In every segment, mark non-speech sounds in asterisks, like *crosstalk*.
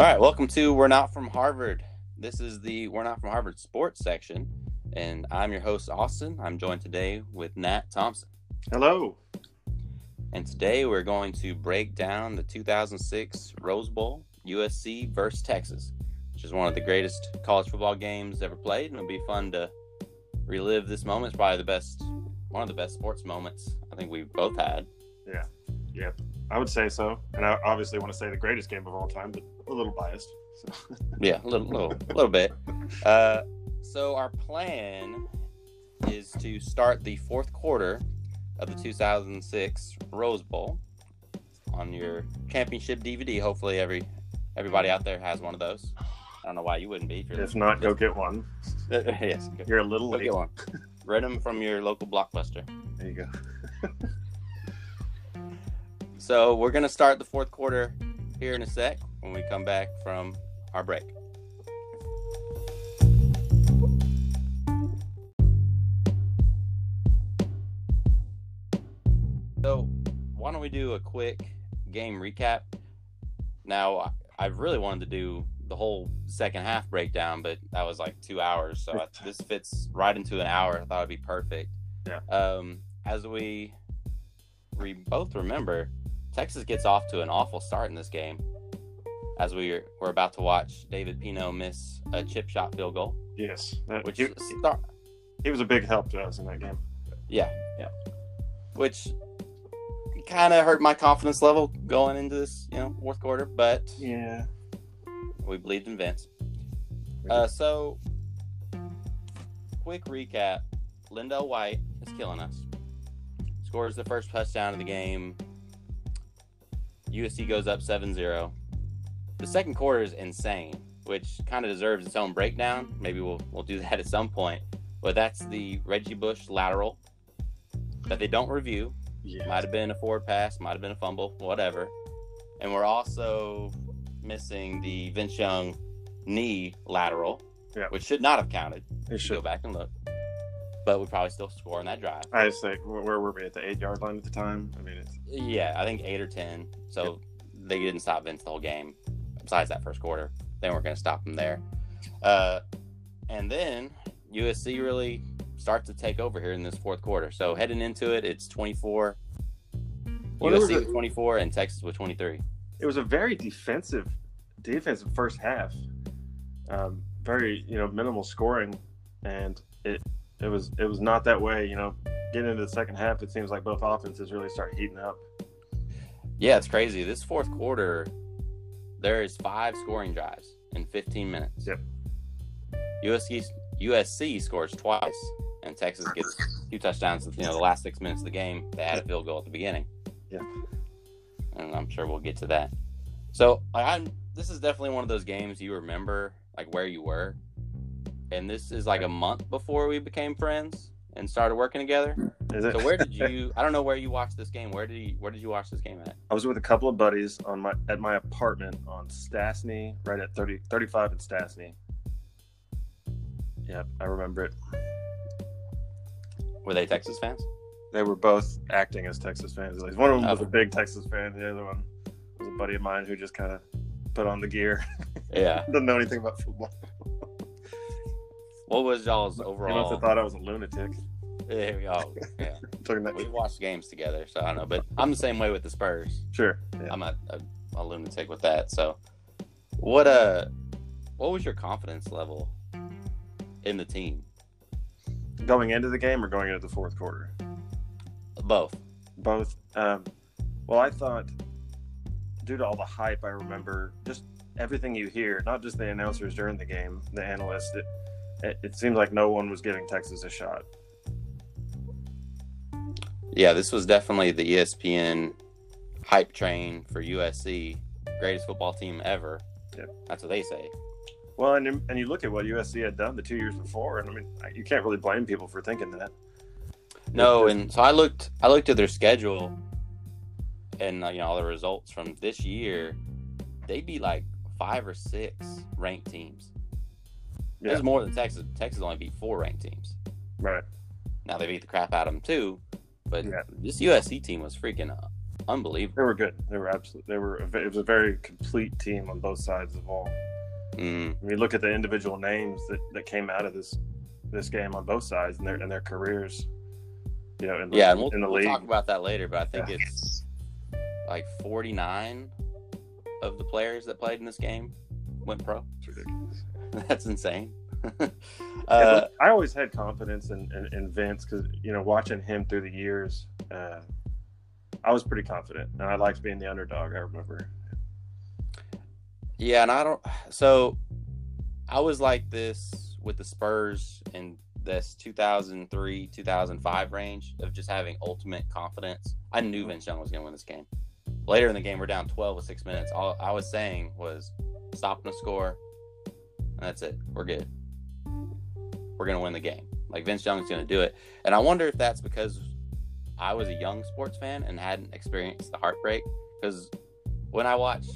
All right, welcome to We're Not From Harvard. This is the We're Not From Harvard sports section, and I'm your host, Austin. I'm joined today with Nat Thompson. Hello. And today we're going to break down the 2006 Rose Bowl, USC versus Texas, which is one of the greatest college football games ever played. And it'll be fun to relive this moment. It's probably the best, one of the best sports moments I think we've both had. Yeah. Yep. I would say so. And I obviously want to say the greatest game of all time, but a little biased. So. *laughs* Yeah, a little, little, little bit. Uh, so our plan is to start the fourth quarter of the 2006 Rose Bowl on your championship DVD. Hopefully, every everybody out there has one of those. I don't know why you wouldn't be. If, you're, If not, go get one. *laughs* yes, go, You're a little go late. get one. Rent them from your local blockbuster. There you go. *laughs* So we're gonna start the fourth quarter here in a sec when we come back from our break. So why don't we do a quick game recap? Now I- really wanted to do the whole second half breakdown, but that was like two hours. So I, this fits right into an hour. I thought it'd be perfect. Yeah. Um, as we we both remember, Texas gets off to an awful start in this game. As we were about to watch David Pino miss a chip shot field goal, Yes. That, which he, start, he was a big help to us in that game. yeah, yeah, which kind of hurt my confidence level going into this, you know, fourth quarter. But Yeah. we believed in Vince. Uh, so, quick recap: LenDale White is killing us. Scores the first touchdown of the game. USC goes up 7-0. The second quarter is insane, which kind of deserves its own breakdown. Maybe we'll we'll do *laughs* that at some point. But that's the Reggie Bush lateral that they don't review. yeah. Might have been a forward pass, might have been a fumble, whatever. And we're also missing the Vince Young knee lateral, Yeah. which should not have counted. It Go should. back and look. But we probably still score on that drive. I just think, where where were we at the eight yard line at the time? I mean, it's, Yeah, I think eight or ten. So they didn't stop Vince the whole game. Besides that first quarter, they weren't going to stop him there. Uh, and then USC really starts to take over here in this fourth quarter. So heading into it, it's twenty four. Well, USC a- with twenty four and Texas with twenty three. it was a very defensive, defensive first half. Um, very, you know, minimal scoring, and it it was it was not that way. You know, getting into the second half, it seems like both offenses really start heating up. Yeah, it's crazy. This fourth quarter, there is five scoring drives in 15 minutes. Yep. USC USC scores twice, and Texas gets two touchdowns. You know, the last six minutes of the game, they had a field goal at the beginning. Yeah. and I'm sure we'll get to that. So, I'm. This is definitely one of those games you remember, like where you were, and this is like a month before we became friends and started working together. Is it? So, where did *laughs* you? I don't know where you watched this game. Where did you? Where did you watch this game at? I was with a couple of buddies on my at my apartment on Stassney, right at 30, 35 in Stassney. Yep, I remember it. Were they Texas fans? They were both acting as Texas fans. At least one of them was Oh. a big Texas fan. The other one was a buddy of mine who just kind of put on the gear. Yeah. *laughs* Doesn't know anything about football. What was y'all's He must overall? have thought I was a lunatic. Yeah, we- oh, yeah. *laughs* Talking that. we watched games together, so I don't know. But I'm the same way with the Spurs. Sure. Yeah. I'm a, a, a lunatic with that. So, what uh, what was your confidence level in the team? Going into the game or going into the fourth quarter? Both. both. Um, well, I thought, due to all the hype, I remember just everything you hear, not just the announcers during the game, the analysts. It, it, it seemed like no one was giving Texas a shot. Yeah, this was definitely the ESPN hype train for USC, greatest football team ever. Yep. That's what they say. Well, and and you look at what USC had done the two years before, and I mean, you can't really blame people for thinking that. No, and so I looked. I looked at their schedule, and uh, you know all the results from this year. They beat like five or six ranked teams. Yeah. There's more than Texas. Texas only beat four ranked teams. Right. Now they beat the crap out of them too, but Yeah. this USC team was freaking uh, unbelievable. They were good. They were absolutely. They were. It was a very complete team on both sides of all. Mm. When you look at the individual names that, that came out of this this game on both sides and their and their careers, you know, in the, Yeah, and we'll, in the we'll league. talk about that later. But I think Yeah. it's like 49 of the players that played in this game went pro. *laughs* That's insane. Uh, but I always had confidence in, in, in Vince because you know watching him through the years, uh, I was pretty confident, and I liked being the underdog. I remember. Yeah, and I don't. So I was like this with the Spurs in this 2003 2005 range of just having ultimate confidence. I knew Vince Young was going to win this game. Later in the game, we're down 12 with six minutes. All I was saying was stopping the score, and that's it. We're good. We're going to win the game. Like Vince Young's going to do it. And I wonder if that's because I was a young sports fan and hadn't experienced the heartbreak. Because when I watch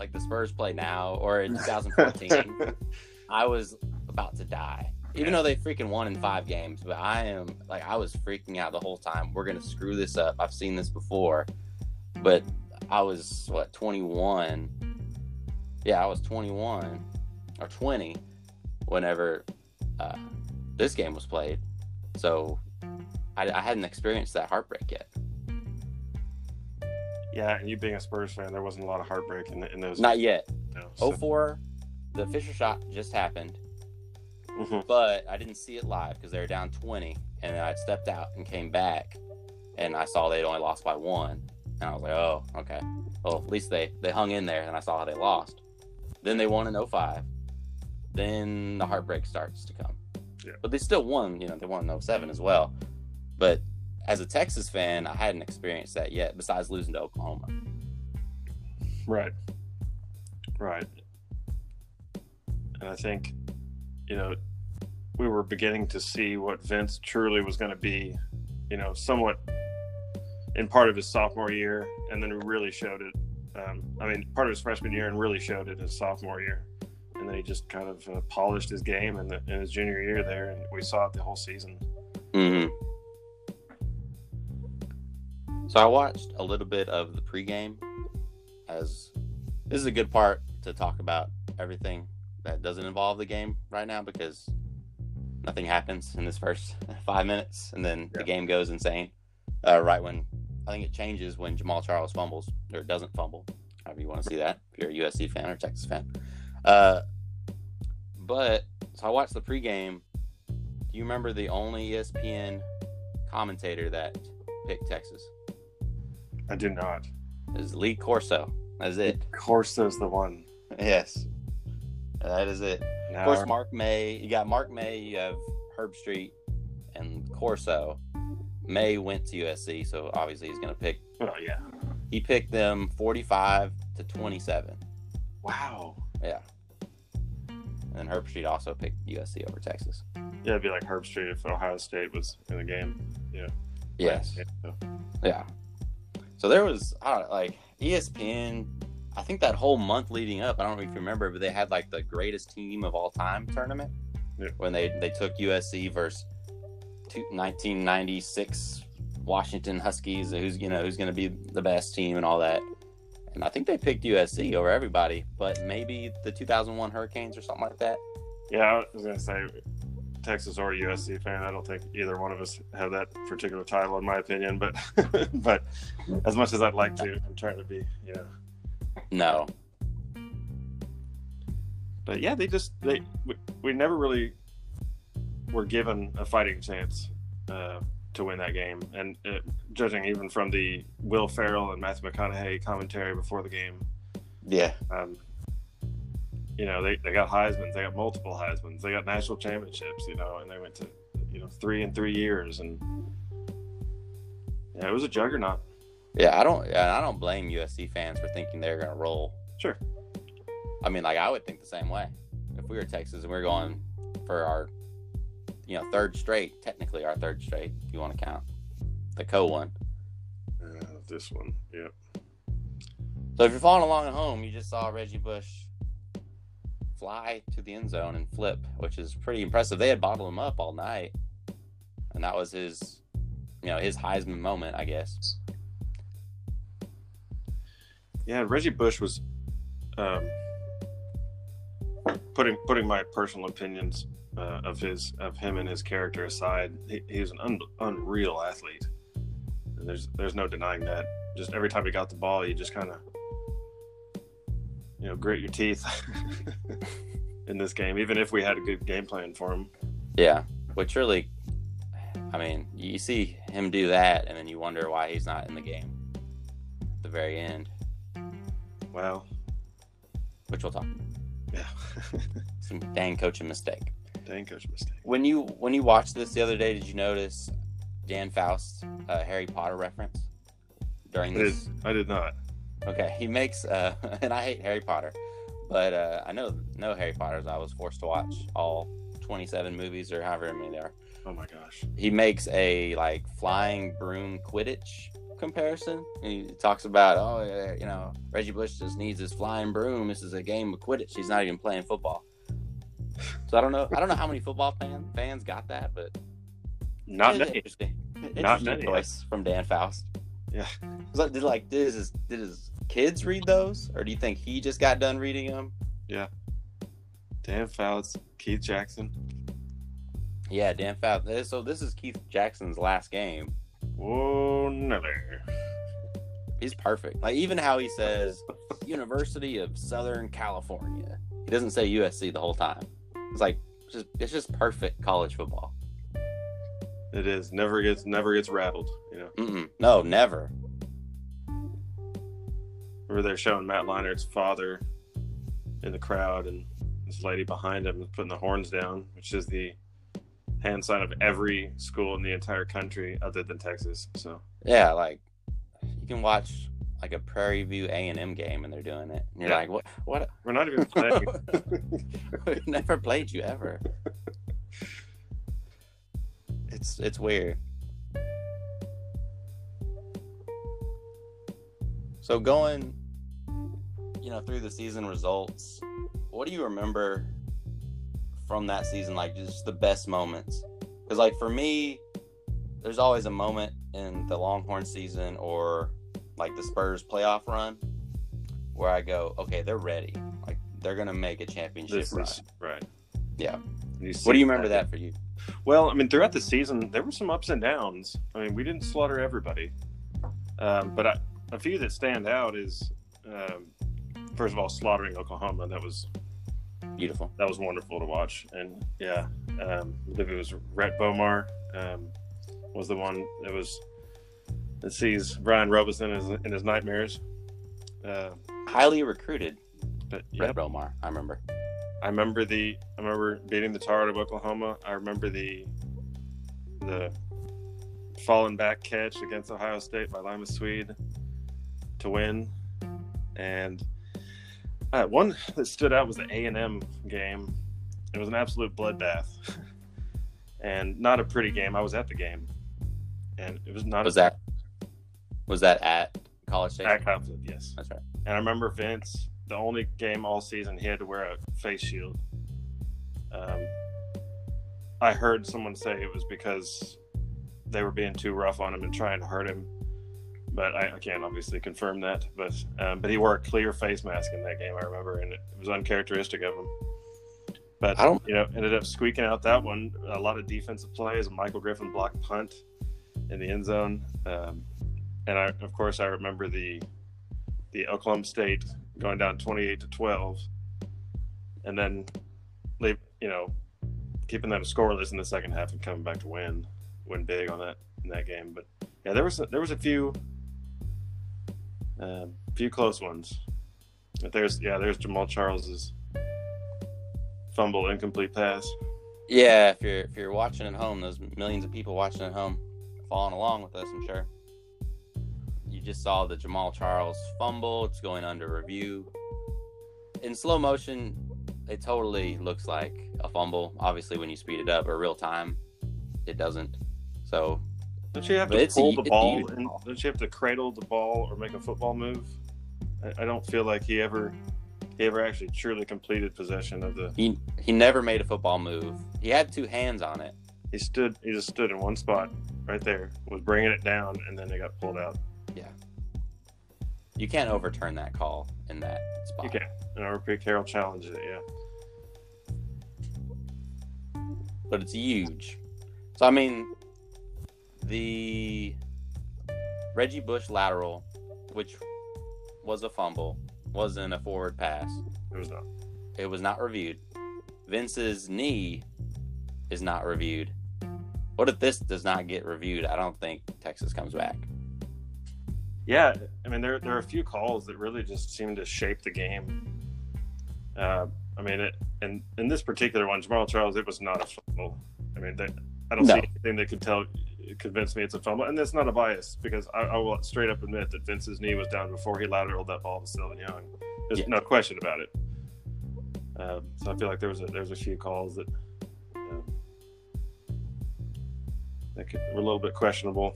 like the Spurs play now or in 2014, *laughs* I was about to die. Even though they freaking won in five games, but I am like I was freaking out the whole time. We're gonna screw this up. I've seen this before, but I was what 21. Yeah, I was 21 or 20 whenever uh, this game was played. So I, I hadn't experienced that heartbreak yet. yeah, and you being a Spurs fan, there wasn't a lot of heartbreak in, in those. Not yet. No, so- 04, the Fisher shot just happened. Mhm. but I didn't see it live because they were down 20, and I stepped out and came back, and I saw they'd only lost by one, and I was like, oh, okay. Well, at least they they hung in there, and I saw how they lost. Then they won in 05. Then the heartbreak starts to come. Yeah. But they still won. You know, they won in 07 as well. But as a Texas fan, I hadn't experienced that yet. Besides losing to Oklahoma. Right. Right. And I think, you know, we were beginning to see what Vince truly was going to be, you know, somewhat in part of his sophomore year, and then really showed it. Um, I mean, part of his freshman year and really showed it his sophomore year. And then he just kind of uh, polished his game in, the, in his junior year there, and we saw it the whole season. hmm So I watched a little bit of the pregame, as this is a good part to talk about everything that doesn't involve the game right now because nothing happens in this first *laughs* five minutes, and then the game goes insane. Uh, right when I think it changes when Jamaal Charles fumbles or doesn't fumble, however you want to see that. If you're a USC fan or Texas fan, uh, but so I watched the pregame. Do you remember the only ESPN commentator that picked Texas? I do not. It was Lee Corso. That's it. Corso's the one. Yes, that is it. Now, Of course, Mark May. You got Mark May. You have Herbstreit and Corso. May went to USC, so obviously he's going to pick. oh, yeah. He picked them forty-five to twenty-seven. Wow. Yeah. And Herbstreit also picked USC over Texas. Yeah, it'd be like Herbstreit if Ohio State was in the game. Yes. Yeah, so- Yeah. So there was I don't, know, like ESPN. I think that whole month leading up, I don't know if you remember, but they had like the greatest team of all time tournament Yeah. when they they took USC versus two, 1996 Washington Huskies, who's you know who's going to be the best team and all that. And I think they picked USC over everybody, but maybe the 2001 Hurricanes or something like that. Yeah, I was gonna say Texas or USC fan. I don't think either one of us have that particular title, in my opinion. But *laughs* but as much as I'd like to, I'm trying to be, you know. No, But yeah, they just they we, we never really were given a fighting chance uh, to win that game. And uh, judging even from the Will Ferrell and Matthew McConaughey commentary before the game, yeah, um, you know, they, they got Heisman's, they got multiple Heisman's, they got national championships, you know, and they went to, you know, three in three years. And yeah, it was a juggernaut. yeah. I don't, I don't blame USC fans for thinking they're going to roll. Sure. I mean, like I would think the same way. If we were Texas and we are going for our, you know, third straight, technically our third straight, if you want to count the co one. Uh, this one, yep. So if you're following along at home, you just saw Reggie Bush fly to the end zone and flip, which is pretty impressive. They had bottled him up all night, and that was his, you know, his Heisman moment, I guess. Yeah, Reggie Bush was um, putting putting my personal opinions uh, of his of him and his character aside. He, he was an un, unreal athlete. And there's there's no denying that. Just every time he got the ball, you just kind of you know grit your teeth *laughs* in this game. Even if we had a good game plan for him. Yeah, which really, I mean, you see him do that, and then you wonder why he's not in the game at the very end, Well, which we'll talk. Yeah. *laughs* Some dang coaching mistake. Dang coach mistake. When you when you watched this the other day, did you notice Dan Fouts uh, Harry Potter reference during I did, this? I did not. Okay, he makes uh, *laughs* and I hate Harry Potter, but uh, I know no Harry Potters. I was forced to watch all twenty seven movies or however many there are. Oh my gosh. he makes a like flying broom Quidditch comparison. And he talks about, oh, you know, Reggie Bush just needs his flying broom. This is a game of Quidditch. He's not even playing football. So I don't know. I don't know how many football fan, fans got that, but Not many. interesting. Not Interesting many. choice from Dan Fouts. Yeah. Was that, did like did his did his kids read those, or do you think he just got done reading them? Yeah. Dan Fouts, Keith Jackson. Yeah, Dan Fouts. So this is Keith Jackson's last game. Whoa, never. He's perfect. Like even how he says University of Southern California. He doesn't say USC the whole time. It's like it's just it's just perfect college football. It is. Never gets never gets rattled. You know. Mm-mm. No, never. Remember they're showing Matt Leinart's father in the crowd, and this lady behind him is putting the horns down, which is the hand sign of every school in the entire country other than Texas. So Yeah, like you can watch like a Prairie View A and M game and they're doing it. And you're Yeah. like, what? What? we're not even *laughs* playing. We've never played you ever. It's it's weird. So going, you know, through the season results, what do you remember from that season? Like just the best moments? Because like for me, there's always a moment in the Longhorn season or like the Spurs playoff run where I go, okay, they're ready. Like they're gonna make a championship this run. is right. Yeah. What do you remember that for you? Well, I mean, throughout the season, there were some ups and downs. I mean, we didn't slaughter everybody, um, but I, a few that stand out is, um, first of all, slaughtering Oklahoma. That was Beautiful. that was wonderful to watch, and yeah, um, I believe it was Rhett Bomar um, was the one that was that sees Brian Robinson in his, in his nightmares. Uh, Highly recruited. but Brett yeah, Bomar. I remember. I remember the I remember beating the tar out of Oklahoma. I remember the the falling back catch against Ohio State by Limas Sweed to win, and uh, one that stood out was the A and M game. It was an absolute bloodbath, *laughs* and not a pretty game. I was at the game, and it was not Was a, that was that at College Station? at Compton, Yes, That's right. and I remember Vince, the only game all season, he had to wear a face shield. Um, I heard someone say it was because they were being too rough on him and trying to hurt him, but I, I can't obviously confirm that. But um, but he wore a clear face mask in that game, I remember, and it, was uncharacteristic of him. But I don't- you know, ended up squeaking out that one. A lot of defensive plays. Michael Griffin blocked punt in the end zone, um, and I, of course, I remember the the Oklahoma State going down 28 to 12 and then leave, you know, keeping them scoreless in the second half and coming back to win, win big on that in that game. But yeah, there was a, there was a few um, few close ones. But there's yeah, there's Jamaal Charles's fumble incomplete pass. Yeah, if you're if you're watching at home, those millions of people watching at home, following along with us, I'm sure. Just saw the Jamaal Charles fumble. It's going under review. In slow motion, it totally looks like a fumble. Obviously, when you speed it up or real time, it doesn't. So Don't you have to a- pull the ball? And, don't you have to cradle the ball or make a football move? I, I don't feel like he ever he ever actually truly completed possession of the. he he never made a football move. He had two hands on it. He stood. He just stood in one spot right there. Was bringing it down, and then they got pulled out. You can't overturn that call in that spot. You can. And our Pete Carroll challenges it. Yeah. but it's huge. So I mean, the Reggie Bush lateral, which was a fumble, wasn't a forward pass. It was not. It was not reviewed. Vince's knee is not reviewed. What if this does not get reviewed? I don't think Texas comes back. Yeah, I mean there there are a few calls that really just seem to shape the game. Uh, I mean, it, and in this particular one, Jamaal Charles, it was not a fumble. I mean, they, I don't No. see anything that could tell convince me it's a fumble, and that's not a bias because I, I will straight up admit that Vince's knee was down before he lateraled that ball to Selvin Young. There's Yeah. no question about it. Um, so I feel like there was a, there was a few calls that um, that could, were a little bit questionable.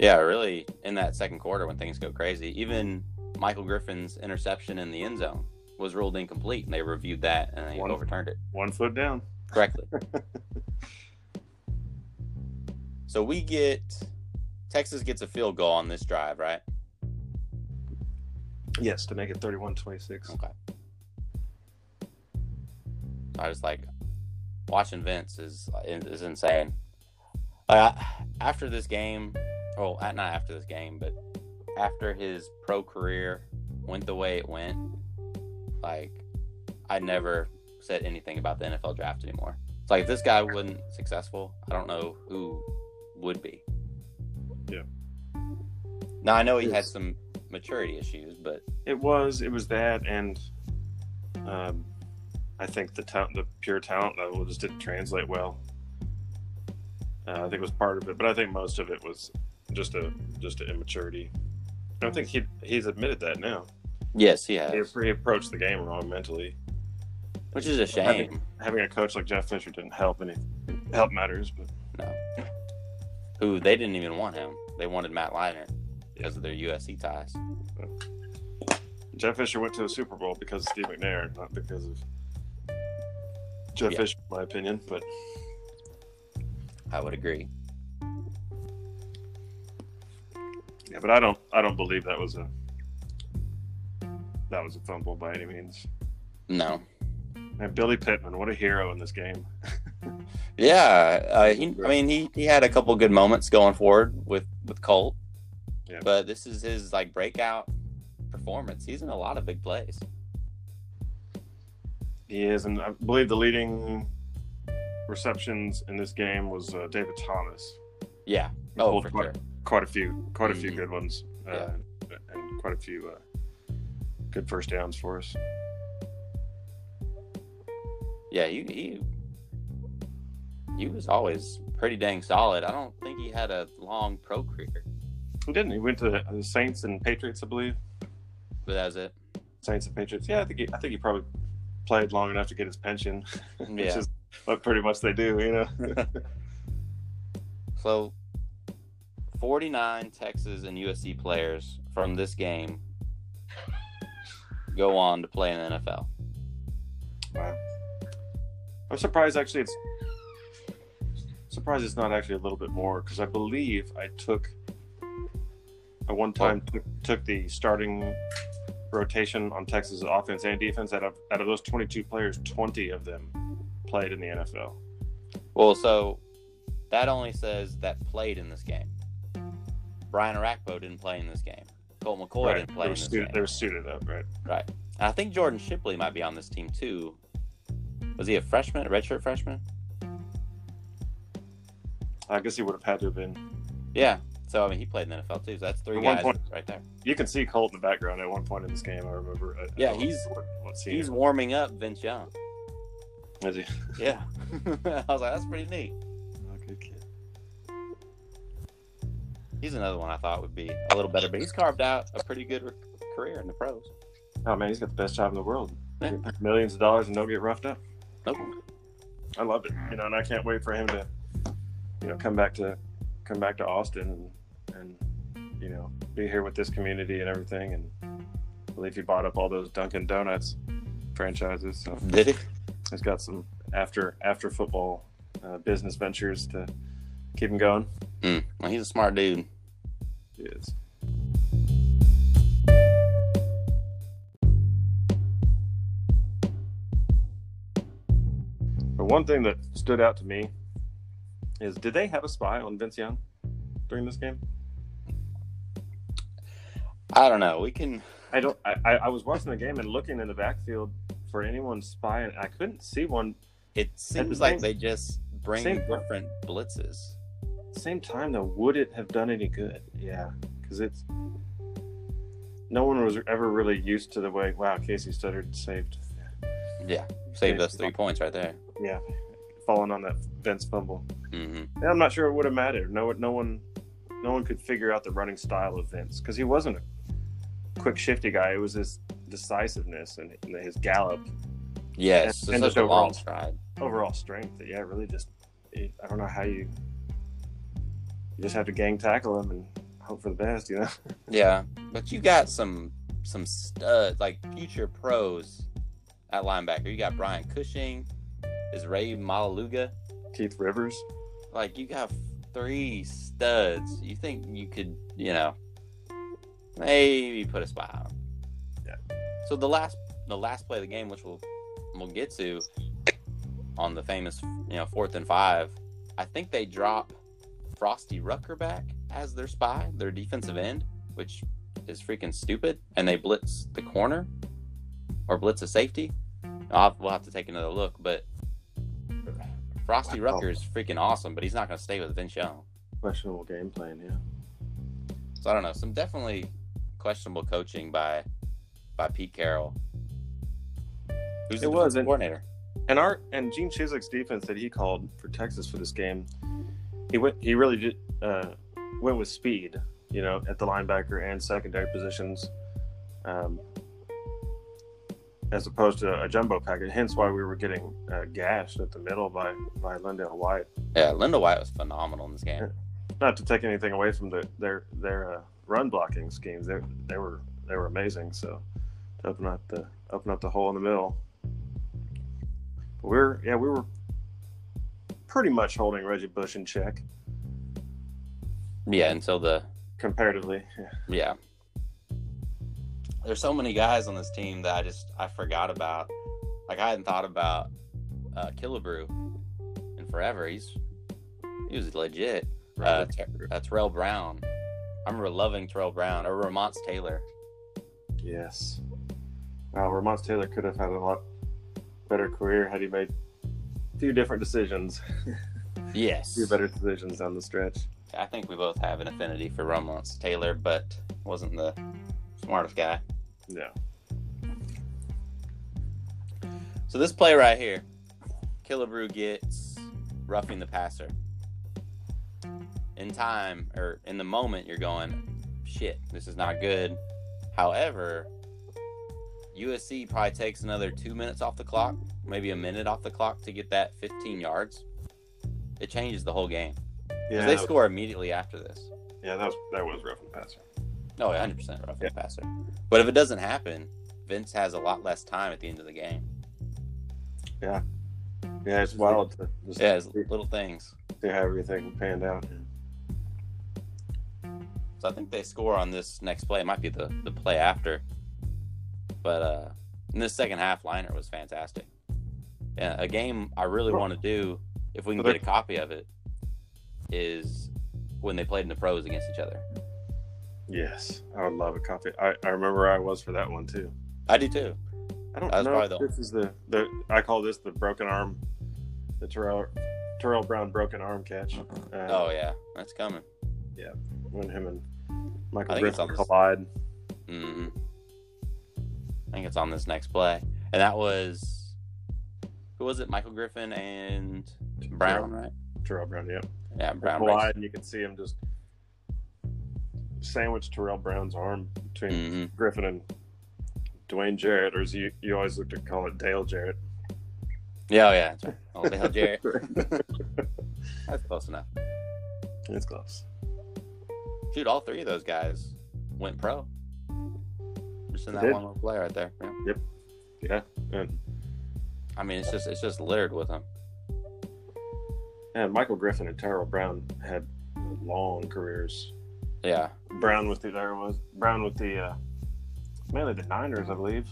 Yeah, really, in that second quarter when things go crazy, even Michael Griffin's interception in the end zone was ruled incomplete, and they reviewed that and they One- overturned it One foot down. correctly. *laughs* so we get Texas gets a field goal on this drive, right? Yes, to make it 31-26. Okay. I just like watching Vince is is insane. I, after this game, well, not after this game, but after his pro career went the way it went, like I never said anything about the NFL draft anymore. It's like if this guy wasn't successful, I don't know who would be. Yeah. Now I know he had some maturity issues, but It was. It was that, and um, I think the talent, the pure talent level, just didn't translate well. Uh, I think it was part of it, but I think most of it was just a just an immaturity. I don't think he he's admitted that now. yes, he He, has, he approached the game wrong mentally. which is a shame. Having a coach like Jeff Fisher didn't help any help matters, but No. Who they didn't even want him. They wanted Matt Leinart because of their USC ties. Jeff Fisher went to the Super Bowl because of Steve McNair, not because of Jeff Yeah. Fisher, in my opinion. But I would agree. Yeah, but I don't I don't believe that was a that was a fumble by any means. No. And Billy Pittman, what a hero in this game. *laughs* Yeah, uh, he, I mean, he, he had a couple good moments going forward with with Colt, Yeah. but this is his like breakout performance. He's in a lot of big plays. He is, and I believe the leading receptions in this game was uh, David Thomas. Yeah. He Oh, for sure. Quite a few, quite a few good ones, uh, Yeah. and quite a few uh, good first downs for us. Yeah, he, he he was always pretty dang solid. I don't think he had a long pro career, He didn't. He went to the Saints and Patriots, I believe. but that's it. Saints and Patriots. Yeah, I think he, I think he probably played long enough to get his pension, *laughs* which Yeah. is what pretty much they do, you know. *laughs* So, 49 Texas and USC players from this game go on to play in the NFL. Wow. I'm surprised actually it's surprised it's not actually a little bit more because I believe I took I one time took, took the starting rotation on Texas offense and defense out of out of those 22 players 20 of them played in the NFL. Well, so that only says that played in this game. Brian Orakpo didn't play in this game. Colt McCoy didn't play they, in were this suited, game. they were suited up, right? Right. And I think Jordan Shipley might be on this team too. Was he a freshman, a redshirt freshman? I guess he would have had to have been. Yeah. So I mean, he played in the NFL too. So that's three At one guys point- right there. You can see Colt in the background at one point in this game. I remember. I- I Yeah, don't he's- what, what He's warming up Vince Young. Is he? Yeah. *laughs* I was like, that's pretty neat. Oh, good kid. He's another one I thought would be a little better, but he's carved out a pretty good re- career in the pros. Oh man, he's got the best job in the world. Yeah. Millions of dollars and don't get roughed up. Nope. I love it. You know, and I can't wait for him to, you know, come back to come back to Austin and, and you know be here with this community and everything. And I believe he bought up all those Dunkin' Donuts franchises, so Did he? he's got some after after football uh, business ventures to keep him going. Mm, well, he's a smart dude is. But one thing that stood out to me is did they have a spy on Vince Young during this game? I don't know. We can. I don't. I, I was watching the game and looking in the backfield for anyone spying. I couldn't see one. It seems like they just bring different blitzes. Same time though, would it have done any good? Yeah, because it's no one was ever really used to the way. Wow, Casey Studdard saved. Yeah, saved Yeah. us three points right there. Yeah, falling on that Vince fumble. hmm Yeah, I'm not sure it would have mattered. No, no one, no one could figure out the running style of Vince because he wasn't a quick, shifty guy. It was his decisiveness and his gallop, Yes, And- and such just a overall- long stride. overall strength. Yeah, really just. I don't know how you. You just have to gang tackle him and hope for the best, you know. *laughs* Yeah, but you got some some stud uh, like future pros at linebacker. You got Brian Cushing, is Rey Maualuga. Keith Rivers. Like you got three studs. You think you could, you know, maybe put a spy on. Yeah. So the last the last play of the game, which we'll we'll get to on the famous you know fourth and five, I think they drop Frosty Rucker back as their spy, their defensive end, which is freaking stupid, and they blitz the corner or blitz a safety. I'll, we'll have to take another look, but Frosty Wow. Rucker is freaking awesome, but he's not going to stay with Vince Young. Questionable game plan, yeah. So I don't know. Some definitely questionable coaching by by Pete Carroll. Who's the It was, defensive and- coordinator? And our and Gene Chizik's defense that he called for Texas for this game, he went he really did uh, went with speed, you know, at the linebacker and secondary positions, um, as opposed to a jumbo package. Hence why we were getting uh, gashed at the middle by by LenDale White. Yeah, LenDale White was phenomenal in this game. Not to take anything away from the their their uh, run blocking schemes, they they were they were amazing. So to open up the open up the hole in the middle. But we're yeah we were pretty much holding Reggie Bush in check Yeah, until the comparatively. Yeah. yeah. There's so many guys on this team that I just I forgot about. Like I hadn't thought about uh, Killebrew in forever. He's he was legit. Uh, Ter- uh, Tarell Brown. I remember loving Tarell Brown or Ramonce Taylor. yes. Wow, Ramon Taylor could have had a lot better career had he made few different decisions, *laughs* Yes. few better decisions down the stretch. I think we both have an affinity for Ramonce Taylor, but wasn't the smartest guy. No. So this play right here, Killebrew gets roughing the passer. In time or in the moment, you're going, shit, this is not good. However, USC probably takes another two minutes off the clock, maybe a minute off the clock to get that 15 yards. It changes the whole game. Yeah. they score immediately after this. yeah, that was that was rough and passer. No, 100% roughing Yeah. the passer. But if it doesn't happen, Vince has a lot less time at the end of the game. Yeah, it's wild to just Yeah, it's little things. see how everything panned out. So I think they score on this next play. It might be the, the play after. But uh in this second half, Leinart was fantastic. Yeah, a game I really want to do, if we can get a copy of it, is when they played in the pros against each other. Yes, I would love a copy. I, I remember I was for that one too. I do too. I don't was know. if This is the the I call this the broken arm, the Tarell Tarell Brown broken arm catch. Uh, Oh yeah, that's coming. Yeah, when him and Michael Griffin collide. hmm I think it's on this next play, and that was who was it? Michael Griffin and Brown, right? Tarell Brown, yep. Yeah, Brown. race. and you can see him just sandwich Tarell Brown's arm between Mhm. Griffin and Dwayne Jarrett, or as you, you always look to call it Dale Jarrett. Yeah, oh, yeah, that's right. Oh, *laughs* hell, Jarrett. That's close enough. it's close. Shoot, all three of those guys went pro. Just in They that did. one little play right there. Yeah. Yeah, and I mean, it's just it's just littered with them. and Michael Griffin and Tarell Brown had long careers. Yeah, Brown with the there was Brown with the uh, mainly the Niners, I believe,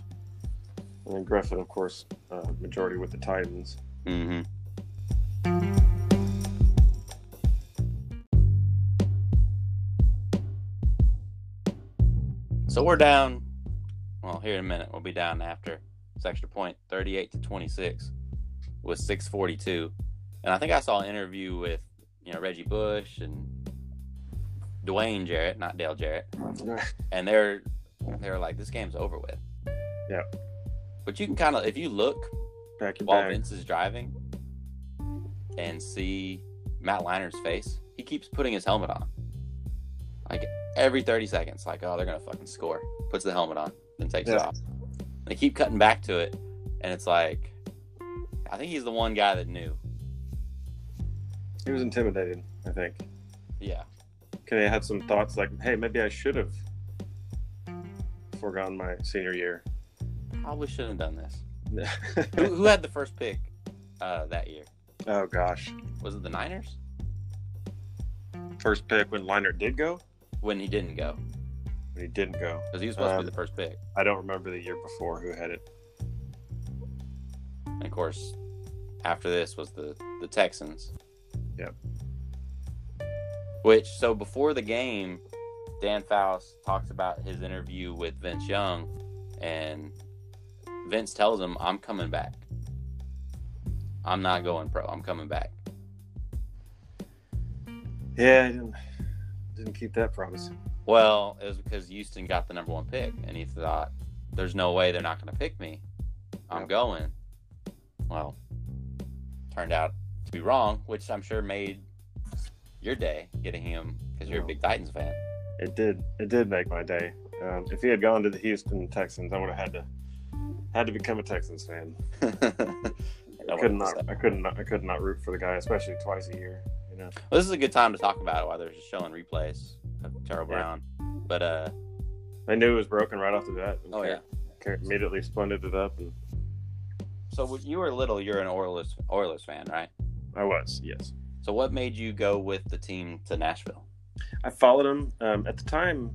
and then Griffin, of course, uh, majority with the Titans. Mm-hmm. So we're down. Here in a minute, we'll be down after this extra point, 38 to 26, with 6:42. And I think I saw an interview with you know Reggie Bush and Dwayne Jarrett, not Dale Jarrett, *laughs* and they're they're like, this game's over with. Yeah. But you can kind of, if you look Back while bag. Vince is driving and see Matt Leinart's face, he keeps putting his helmet on. Like every 30 seconds, like, oh, they're going to fucking score. Puts the helmet on, then takes it Yeah. off. They keep cutting back to it, and it's like, I think he's the one guy that knew. He was intimidated, I think. Yeah. Kenny had some thoughts like, hey, maybe I should have foregone my senior year. Probably shouldn't have done this. *laughs* Who, who had the first pick uh, that year? oh, gosh. Was it the Niners? First pick when Leinart did go? When he didn't go. He didn't go. Because he was supposed to Um, be the first pick. I don't remember the year before who had it. And of course, after this was the the Texans. Yep. Which so before the game, Dan Fouts talks about his interview with Vince Young, and Vince tells him, "I'm coming back. I'm not going pro. I'm coming back." Yeah, he didn't, didn't keep that promise. Well, it was because Houston got the number one pick, and he thought, "There's no way they're not going to pick me. I'm Yep. going." Well, turned out to be wrong, which I'm sure made your day getting him because you're a big Titans fan. It did. It did make my day. Um, if he had gone to the Houston Texans, I would have had to had to become a Texans fan. *laughs* I could not. I couldn't. I could not root for the guy, especially twice a year. You know. Well, this is a good time to talk about it while they're just showing replays Tarell Yeah. Brown. But uh, I knew it was broken right off the bat. and oh yeah. Car- immediately splendid it up, and So when you were little, you're an Oilers Oilers fan, right? I was yes. So what made you go with the team to Nashville? I followed them um, at the time.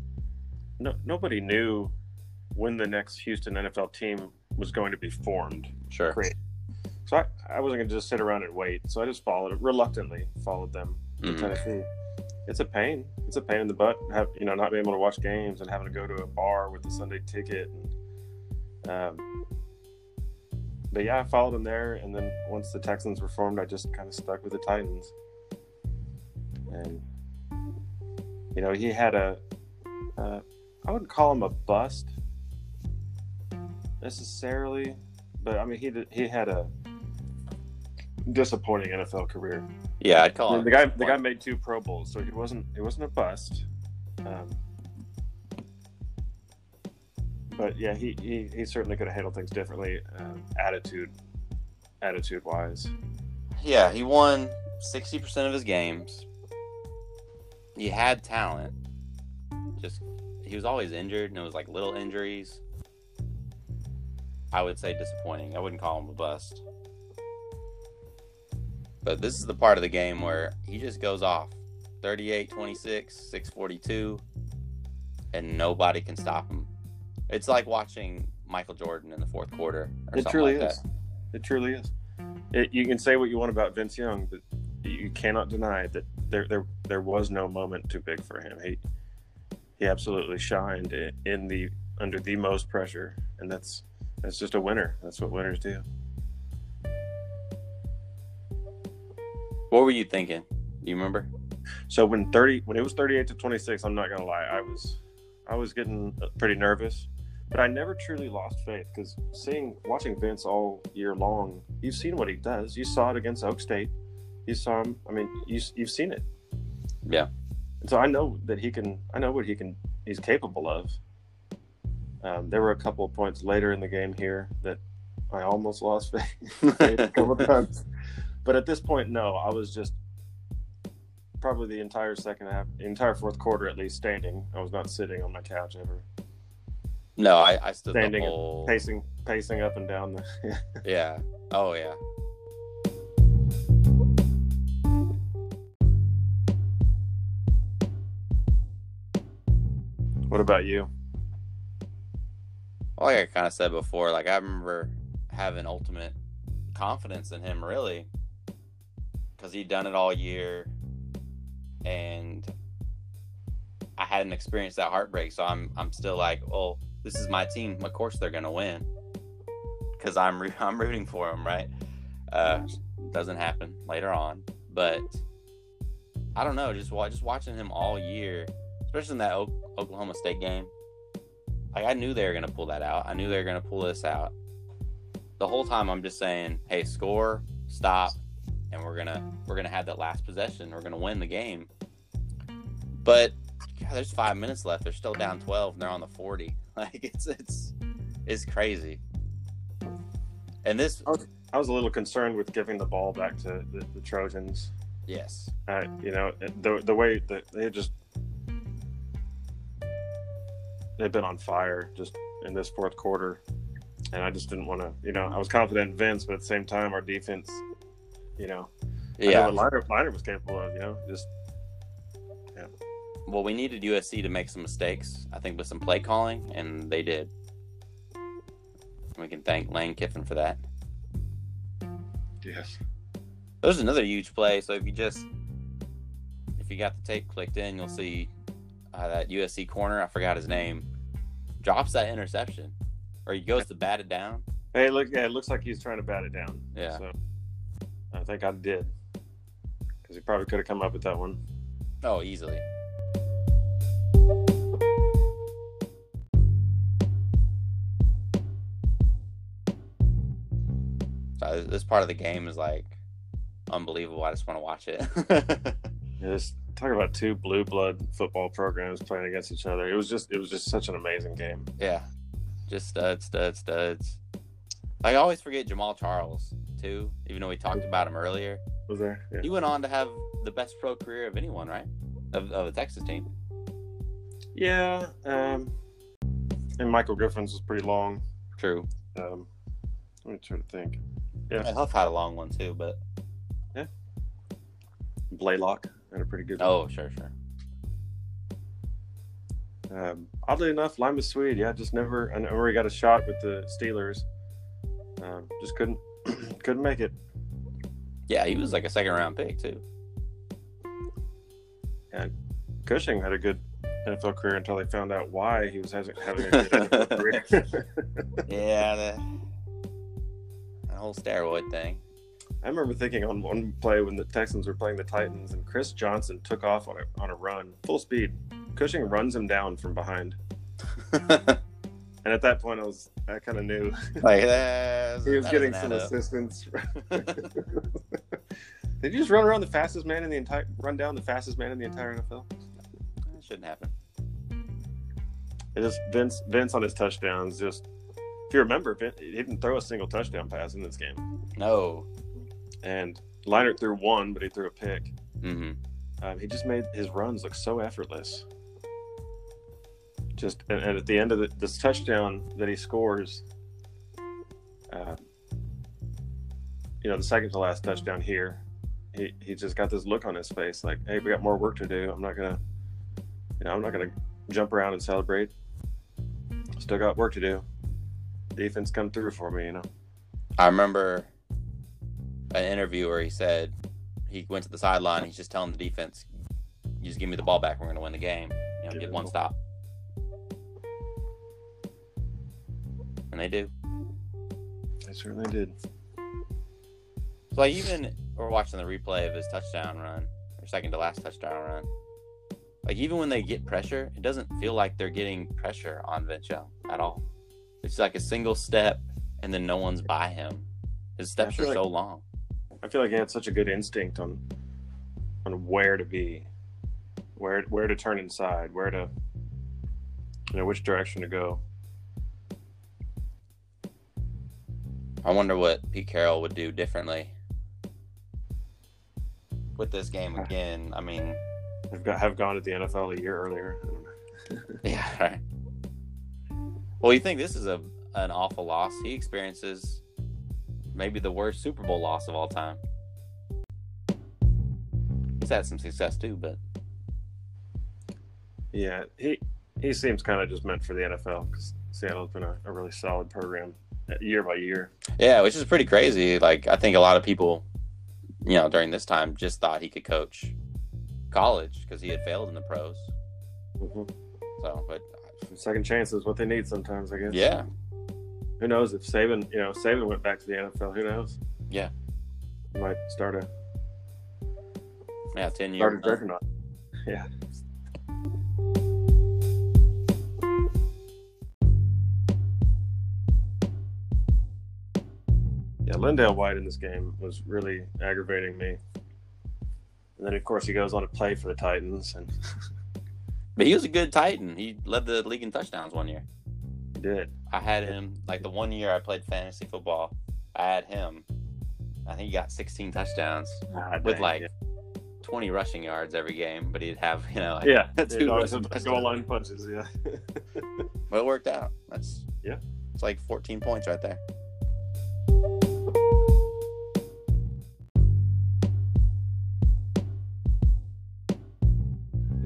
No, nobody knew when the next Houston NFL team was going to be formed. Sure. Great. So I, I wasn't going to just sit around and wait. So I just followed it reluctantly. Followed them to Mhm. Tennessee. It's a pain. It's a pain in the butt. Have you know not being able to watch games and having to go to a bar with a Sunday ticket. And, um, but yeah, I followed them there, and then once the Texans were formed, I just kind of stuck with the Titans. And you know, he had a. Uh, I wouldn't call him a bust necessarily, but I mean he did, he had a disappointing NFL career. Yeah, I'd call The, him the guy the guy made two Pro Bowls, so he wasn't it wasn't a bust. Um, but yeah, he, he, he certainly could have handled things differently, um, attitude attitude wise. Yeah, he won 60% of his games. He had talent. Just he was always injured and it was like little injuries. I would say disappointing. I wouldn't call him a bust. But this is the part of the game where he just goes off. 38 26, 642 and nobody can stop him. It's like watching Michael Jordan in the fourth quarter or It something truly like is. that. It truly is. It, you can say what you want about Vince Young, but you cannot deny that there there there was no moment too big for him. He he absolutely shined in the under the most pressure, and that's that's just a winner. That's what winners do. What were you thinking? Do you remember? So when thirty when it was thirty eight to twenty six, I'm not gonna lie, I was I was getting uh, pretty nervous, but I never truly lost faith because seeing watching Vince all year long, you've seen what he does. You saw it against Oak State. You saw him. I mean, you you've seen it. Yeah. And so I know that he can. I know what he can. He's capable of. Um, there were a couple of points later in the game here that I almost lost faith *laughs* faith a couple of times, but at this point, no. I was just probably the entire second half, the entire fourth quarter at least, standing. I was not sitting on my couch ever, No, I, I stood Standing whole. pacing, pacing up and down the. *laughs* Yeah. Oh yeah. what about you? Well, like I kind of said before, like I remember having ultimate confidence in him, really. Because he'd done it all year, and I hadn't experienced that heartbreak. So I'm I'm still like, oh, this is my team. Of course they're gonna win because I'm *laughs* I'm rooting for them, right? Uh, doesn't happen later on, but I don't know. Just just watching him all year, especially in that o- Oklahoma State game. Like I knew they were gonna pull that out. I knew they were gonna pull this out. The whole time I'm just saying, hey, score, stop, and we're gonna we're gonna have that last possession. We're gonna win the game. But God, there's five minutes left. They're still down twelve. And they're on the forty. *laughs* Like it's it's it's crazy. And this, I was a little concerned with giving the ball back to the, the Trojans. yes, Uh, you know, the the way that they just they've been on fire just in this fourth quarter, and I just didn't want to. You know, I was confident in Vince, but at the same time, our defense, you know, I know yeah. what Leinart, Leinart was capable of. You know, just yeah. Well, we needed USC to make some mistakes. I think with some play calling, and they did. We can thank Lane Kiffin for that. yes, There's another huge play. So if you just if you got the tape clicked in, you'll see uh, that USC corner. I forgot his name. Drops that interception, or he goes to bat it down. hey, look, yeah, it looks like he's trying to bat it down. Yeah. so I think I did because he probably could have come up with that one. Oh, easily. So this part of the game is like unbelievable. I just want to watch it. *laughs* Yeah, Just talk about two blue blood football programs playing against each other. It was just, it was just such an amazing game. yeah, just studs, studs, studs. I always forget Jamaal Charles too, even though we talked about him earlier. Was there? Yeah. He went on to have the best pro career of anyone, right? Of, of the Texas team. Yeah, um, and Michael Griffin's was pretty long. True. Um, let me try to think. Yeah. Huff had a long one too, but Yeah. Blaylock had a pretty good. oh, sure, sure. Um, oddly enough, Limas Sweed, yeah, just never. I never got a shot with the Steelers. Um, just couldn't *clears throat* couldn't make it. Yeah, he was like a second round pick too. And Cushing had a good NFL career until they found out why he was having having a good NFL *laughs* career. Yeah, the, the whole steroid thing. I remember thinking on one play when the Texans were playing the Titans and Chris Johnson took off on a on a run, full speed. Cushing runs him down from behind, *laughs* and at that point, I was I kind of knew *laughs* like that. he was getting some up. assistance. *laughs* *laughs* Did you just run around the fastest man in the entire run down the fastest man in the entire NFL? That shouldn't happen. It just Vince Vince on his touchdowns. Just if you remember, Vin, he didn't throw a single touchdown pass in this game, No. and Leinart threw one, but he threw a pick. Mm-hmm. Um, he just made his runs look so effortless. Just and, and at the end of the, this touchdown that he scores, uh, you know, the second to last touchdown here, he he just got this look on his face, like, "Hey, we got more work to do. I'm not gonna, you know, I'm not gonna jump around and celebrate. Still got work to do. Defense come through for me, you know." I remember an interview where he said he went to the sideline. He's just telling the defense, "You just give me the ball back. We're going to win the game. You know, get one stop." And they do. They certainly did. So like even we're watching the replay of his touchdown run, or second to last touchdown run. Like even when they get pressure, it doesn't feel like they're getting pressure on Young at all. It's like a single step, and then no one's by him. His steps are like- so long. I feel like he had such a good instinct on on where to be, where where to turn inside, where to you know which direction to go. I wonder what Pete Carroll would do differently with this game again. I mean, Have got have gone to the NFL a year earlier. *laughs* yeah, right. Well, you think this is a an awful loss? He experiences maybe the worst Super Bowl loss of all time. He's had some success too, but Yeah, he he seems kind of just meant for the NFL because Seattle's been a, a really solid program year by year. yeah, which is pretty crazy. Like I think a lot of people you know, during this time, just thought he could coach college because he had failed in the pros. hmm So, but Second chance is what they need sometimes, I guess. yeah, Who knows if Saban, you know, Saban went back to the NFL? Who knows? Yeah. Might start a yeah, ten start a years. juggernaut. Yeah. LenDale White in this game was really aggravating me. And then, of course, he goes on to play for the Titans, and *laughs* But he was a good Titan. He led the league in touchdowns one year. he did. I had him like the one year I played fantasy football. I had him. I think he got 16 touchdowns Ah, with dang, like yeah. 20 rushing yards every game, but he'd have you know like, yeah, *laughs* two goal line punches. Yeah, *laughs* But it worked out. That's Yeah. It's like 14 points right there.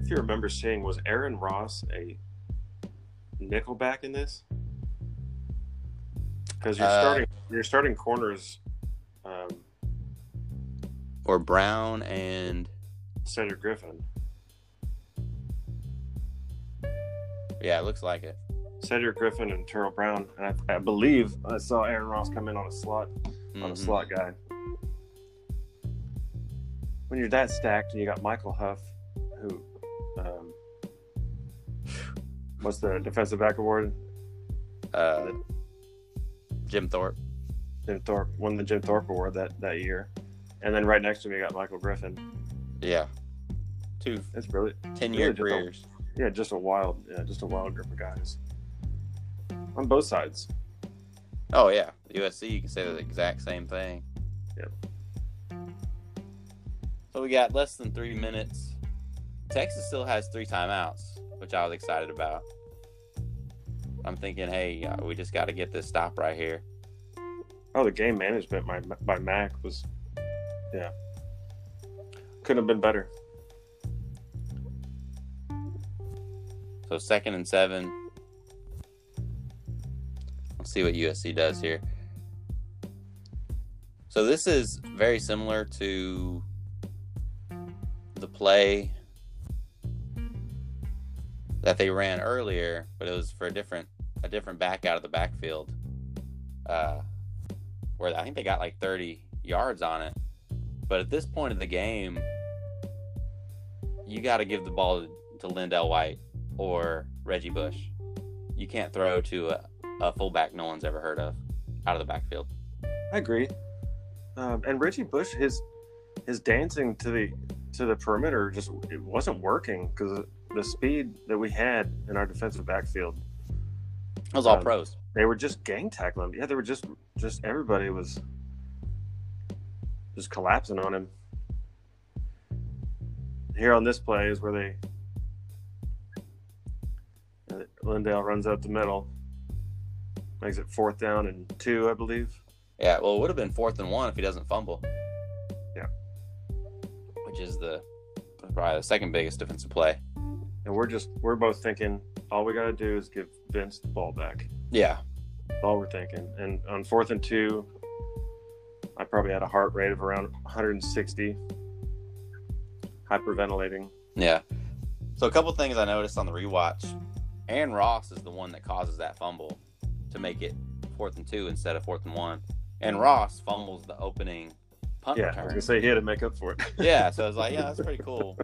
If you remember seeing, was Aaron Ross a nickelback in this? Because you're Uh, starting, you're starting corners. Um, Or Brown and Cedric Griffin. yeah, it looks like it. Cedric Griffin and Tarell Brown, and I, I believe I saw Aaron Ross come in on a slot on a Mhm. slot guy. When you're that stacked, and you got Michael Huff, who, um, what's the defensive back award? Uh, Jim Thorpe. Jim Thorpe won the Jim Thorpe award that that year, and then right next to me got Michael Griffin. Yeah. Two That's really 10 year Really just a- yeah, just a wild yeah, just a wild group of guys on both sides. Oh, yeah. USC, you can say the exact same thing. Yep. So we got less than three minutes. Texas still has three timeouts, which I was excited about. I'm thinking, hey, uh, we just got to get this stop right here. Oh, the game management by by Mac was, yeah, couldn't have been better. So second and seven. Let's see what USC does here. So this is very similar to the play that they ran earlier, but it was for a different a different back out of the backfield. Uh, where I think they got like 30 yards on it. But at this point of the game, you got to give the ball to LenDale White or Reggie Bush. You can't throw to a, a fullback no one's ever heard of out of the backfield. I agree. Um, and Reggie Bush, his his dancing to the to the perimeter just it wasn't working because the speed that we had in our defensive backfield, It was all Um, pros. they were just gang tackling. Yeah, they were just just everybody was just collapsing on him. Here on this play is where they LenDale runs out the middle, makes it fourth down and two, I believe. Yeah, well, it would have been fourth and one if he doesn't fumble. Yeah. Which is the probably the second biggest defensive play. And we're just we're both thinking all we got to do is give Vince the ball back. Yeah. That's all we're thinking. And on fourth and two, I probably had a heart rate of around 160, hyperventilating. Yeah. So a couple things I noticed on the rewatch. Aaron Ross is the one that causes that fumble to make it fourth and two instead of fourth and one. And Ross fumbles the opening punt Yeah, I was gonna say he had to make up for it. yeah, so I was like, *laughs* yeah, that's pretty cool.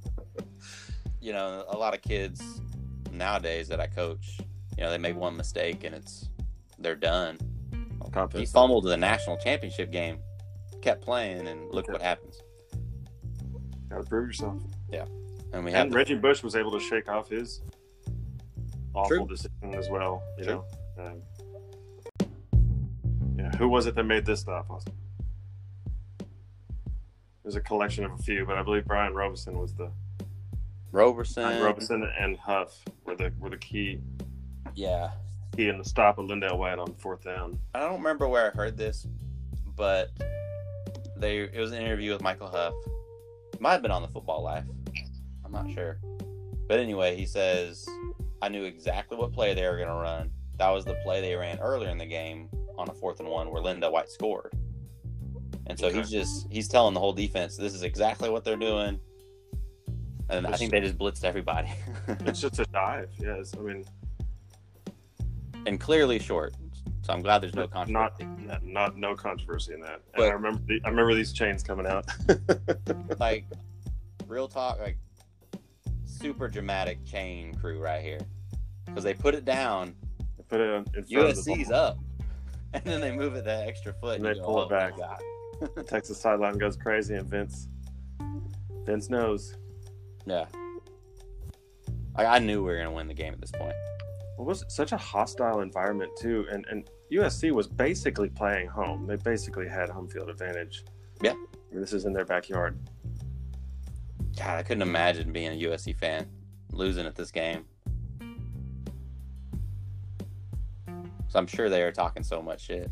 You know, a lot of kids nowadays that I coach, you know, they make one mistake and it's they're done. He fumbled the national championship game, kept playing, and look what happens. Got to prove yourself. Yeah, and we And the, Reggie Bush was able to shake off his awful True. decision as well. You True. know. Um, yeah. Who was it that made this stop? Austin? There's a collection of a few, but I believe Brian Robison was the Roberson. Brian Robison and Huff were the were the key Yeah, key in the stop of LenDale White on fourth down. I don't remember where I heard this, but they it was an interview with Michael Huff. Might have been on the Football Life. I'm not sure. But anyway, he says I knew exactly what play they were going to run. That was the play they ran earlier in the game on a fourth and one where LenDale White scored. And so Okay. he's just he's telling the whole defense this is exactly what they're doing. And I think they just blitzed everybody. *laughs* It's just a dive. Yes, I mean, and clearly short. So I'm glad there's no controversy. not, not no controversy in that. And I remember the, I remember these chains coming out. *laughs* like real talk, like super dramatic chain crew right here. Because they put it down, They put it in front of the USC's up, *laughs* and then they move it that extra foot, And you they go, pull it "Oh my back." God." Texas sideline goes crazy, and Vince Vince knows. Yeah, like I knew we were gonna win the game at this point. It was such a hostile environment too, and and USC was basically playing home. They basically had home field advantage. Yeah. Mean, this is in their backyard. God, I couldn't imagine being a USC fan losing at this game. So I'm sure they are talking so much shit.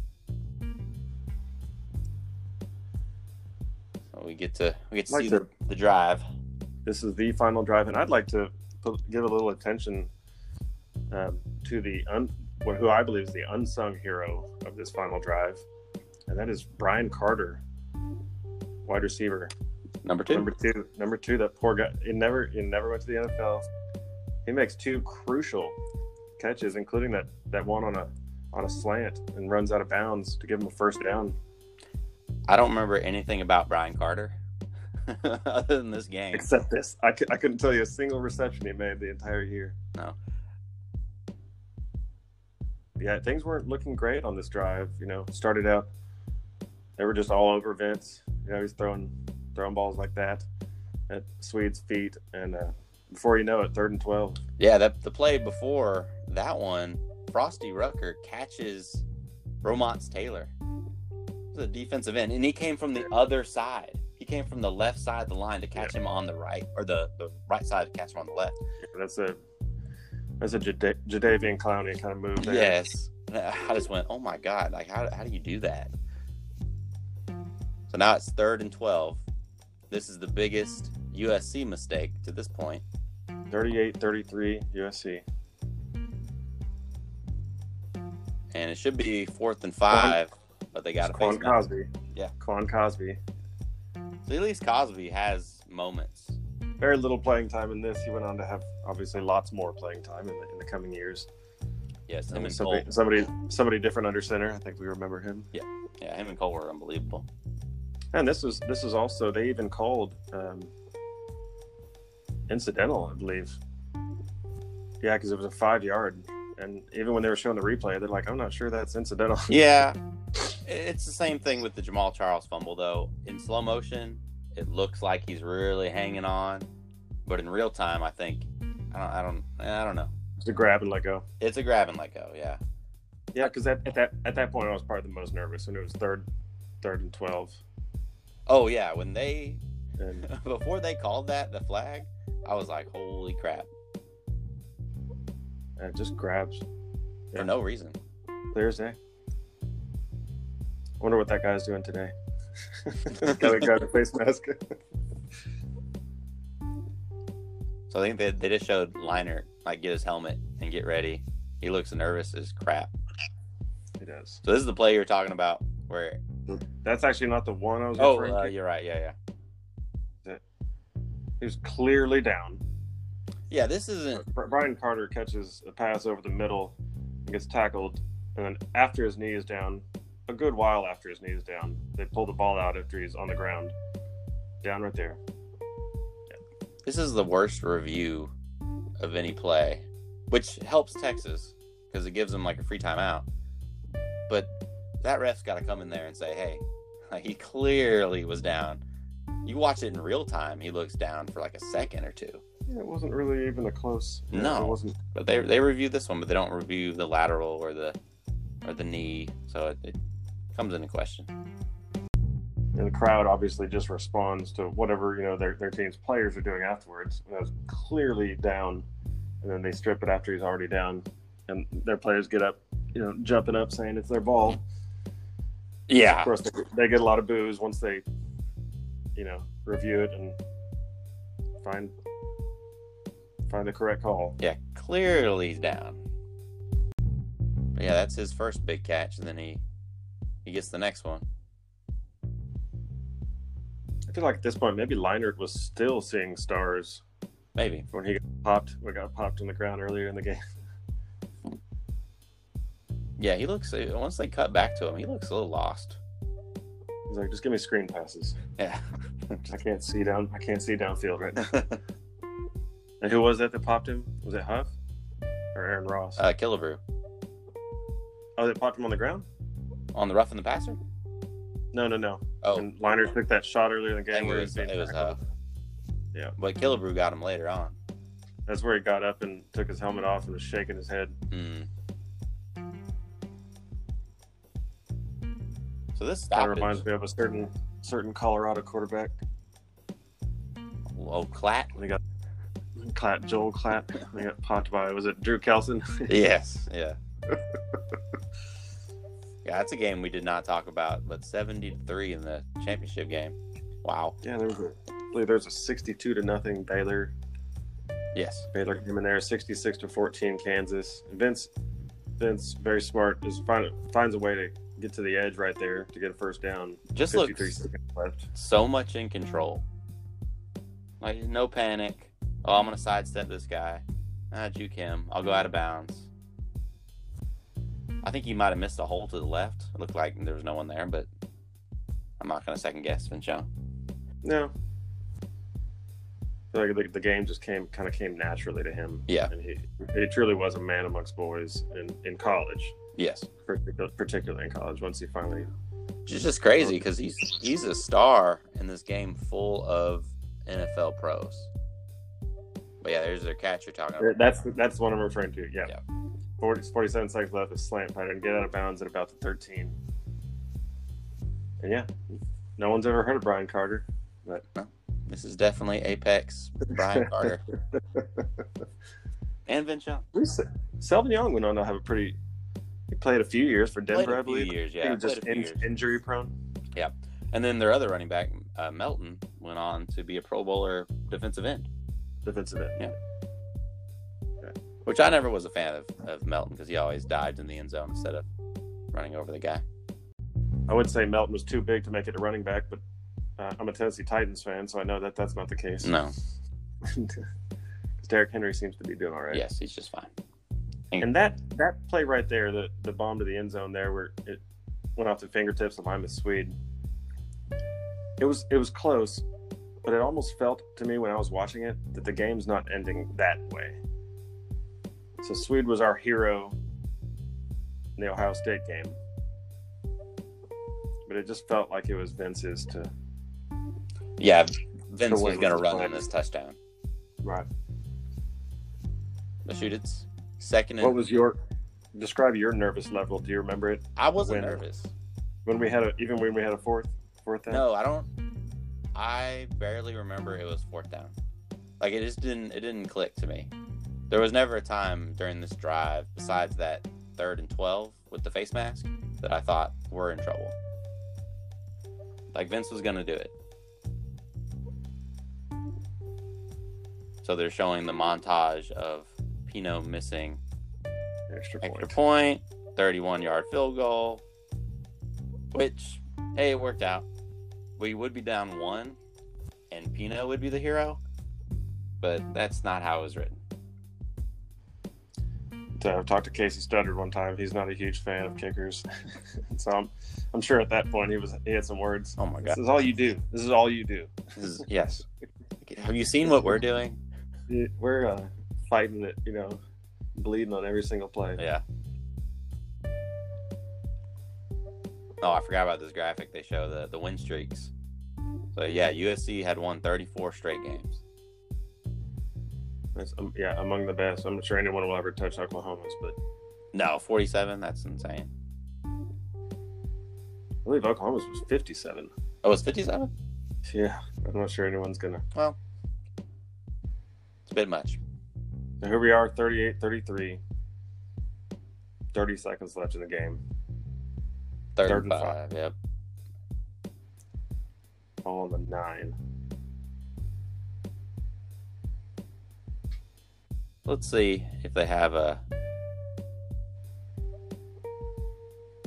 So we get to we get to Like see the, the drive. This is the final drive, and I'd like to put, give a little attention um, to the un, who I believe is the unsung hero of this final drive, and that is Brian Carter, wide receiver. Number two. Number two, number two, that poor guy. He never, he never went to the NFL. He makes two crucial catches, including that that one on a on a slant and runs out of bounds to give him a first down. I don't remember anything about Brian Carter *laughs* other than this game. Except this, I, I couldn't tell you a single reception he made the entire year. No. Yeah, things weren't looking great on this drive. You know, started out, they were just all over Vince. You know, he's throwing throwing balls like that at Sweed's feet, and uh, before you know it, third and twelve. Yeah, that the play before that one, Frosty Rucker catches Ramonce Taylor. It was a defensive end, and he came from the other side. Came from the left side of the line to catch him on the right, or the, the right side to catch him on the left. That's a that's a Jada- Jadeveon Clowney kind of move. There. Yes. I just went, oh my God, like, how, how do you do that? So now it's third and 12. This is the biggest USC mistake to this point. 38-33 USC. And it should be fourth and five, but they got to Quan Cosby. Yeah. Quan Cosby. So at least Cosby has moments. Very little playing time in this. He went on to have obviously lots more playing time in the, in the coming years. Yes, him Um, and somebody, Cole. somebody, somebody different under center. I think we remember him. Yeah, him and Cole were unbelievable. And this was this is also they even called um, incidental, I believe. Yeah, because it was a five yard, and even when they were showing the replay, they're like, "I'm not sure that's incidental." Yeah, *laughs* it's the same thing with the Jamaal Charles fumble, though. In slow motion, it looks like he's really hanging on, but in real time, I think I don't, I don't, eh, I don't know. It's a grab and let go. It's a grab and let go. Yeah, Yeah, because at, at that at that point, I was probably the most nervous when it was third, third and twelve, Oh yeah, when they and *laughs* before they called that the flag, I was like, holy crap, and it just grabs. for no reason. Thursday. Wonder what that guy's doing today. Got a got a face mask. So I think they, they just showed Leinart like get his helmet and get ready. He looks nervous as crap. he does. So this is the play you're talking about where That's actually not the one I was oh referring uh, to. you're right yeah yeah He was clearly down. yeah this isn't Brian Carter catches a pass over the middle and gets tackled, and then after his knee is down, a good while after his knees down, they pull the ball out after he's on the ground, down right there. this is the worst review of any play, which helps Texas because it gives them like a free timeout. But that ref's got to come in there and say, hey, like, he clearly was down. You watch it in real time, he looks down for like a second or two. Yeah, it wasn't really even a close. No. it wasn't. But they they review this one, but they don't review the lateral or the or the knee, so it, it comes into question. And the crowd obviously just responds to whatever you know their their team's players are doing afterwards. It was clearly down, and then they strip it after he's already down, and their players get up, you know, jumping up saying it's their ball. Yeah, Of course, they, they get a lot of boos once they, you know, review it and find find the correct call. yeah, clearly he's down. But yeah, that's his first big catch, and then he he gets the next one. I feel like at this point, maybe Leinart was still seeing stars Maybe. when he got popped. We got popped on the ground earlier in the game. *laughs* Yeah, he looks. Once they cut back to him, he looks a little lost. He's like, just give me screen passes. Yeah. *laughs* I can't see down. I can't see downfield right now. *laughs* And who was that that popped him? Was it Huff or Aaron Ross? uh, Killebrew oh, they popped him on the ground? On the rough and the passer. No, no, no. Oh, And Leinart took that shot earlier in the game where it was. It was. Uh, Yeah. But Killebrew got him later on. That's where he got up and took his helmet off and was shaking his head. Mm. So this That stoppage. reminds me of a certain certain Colorado quarterback. Oh, Klatt. They got Klatt, Joel Klatt. They got popped by was it Drew Kelson? *laughs* Yes. Yeah. *laughs* yeah, that's a game we did not talk about, but 73 in the championship game. Wow. yeah, there was a I believe there was a sixty-two to nothing Baylor. Yes. Baylor came in there, sixty-six to fourteen Kansas. Vince, Vince, very smart, is find, finds a way to get to the edge right there to get a first down. Just looks seconds left. so much in control. Like no panic. Oh, I'm gonna sidestep this guy. Ah, juke him. I'll go out of bounds. I think he might have missed a hole to the left. It looked like there was no one there, but I'm not gonna second guess Vinchon. No. Like the, the game just came kind of came naturally to him. Yeah. and he he truly was a man amongst boys in, in college, Yes. particu- particularly in college. Once he finally, is just crazy because he's he's a star in this game full of NFL pros. But yeah, there's their catch you're talking about. that's that's what I'm referring to. Yeah, Yeah. 40, 47 seconds left. A slant pattern, get out of bounds at about the 13. And yeah, no one's ever heard of Brian Carter. But this is definitely Apex Brian Carter *laughs* and Vinchon. We said- Selvin Young went on to have a pretty. He played a few years for Played Denver, I a few believe. years, he yeah. was just played a few in, injury prone. Yeah, and then their other running back, uh, Melton, went on to be a Pro Bowler defensive end, defensive end. Which I never was a fan of, of Melton because he always dived in the end zone instead of running over the guy. I would say Melton was too big to make it a running back, but uh, I'm a Tennessee Titans fan, so I know that that's not the case. No, Because *laughs* Derrick Henry seems to be doing all right. yes, he's just fine. And that that play right there, the the bomb to the end zone there, where it went off the fingertips of Limas Sweed. It was it was close, but it almost felt to me when I was watching it that the game's not ending that way. So Sweed was our hero in the Ohio State game, but it just felt like it was Vince's to Yeah, Vince So was going to run on this touchdown. right. But shoot, it's second and What was your describe your nervous level? Do you remember it I wasn't when- nervous. when we had a even when we had a fourth fourth down? No, I don't. I barely remember it was fourth down. Like it just didn't. It didn't click to me. There was never a time during this drive, besides that third and twelve with the face mask, that I thought we're in trouble. Like Vince was gonna do it. So they're showing the montage of Pino missing extra point. extra point, 31 yard field goal, which, hey, it worked out. We would be down one, and Pino would be the hero, but that's not how it was written. So I've talked to Kasey Studdard one time. He's not a huge fan of kickers, *laughs* so I'm, I'm sure at that point he was he had some words. Oh my god! This is all you do. This is all you do. This is, yes. *laughs* Have you seen what we're doing? We're uh, fighting it, you know, bleeding on every single play. Yeah. Oh, I forgot about this graphic. They show the, the win streaks. So, yeah, USC had won 34 straight games. That's, um, yeah, among the best. I'm not sure anyone will ever touch Oklahoma's, but No, 47. That's insane. I believe Oklahoma's was 57. Oh, it's 57? Yeah, I'm not sure anyone's gonna. Well, it's a bit much. So here we are, 38 33. 30 seconds left in the game. Third, Third and and five. Yep. All on the nine. Let's see if they have a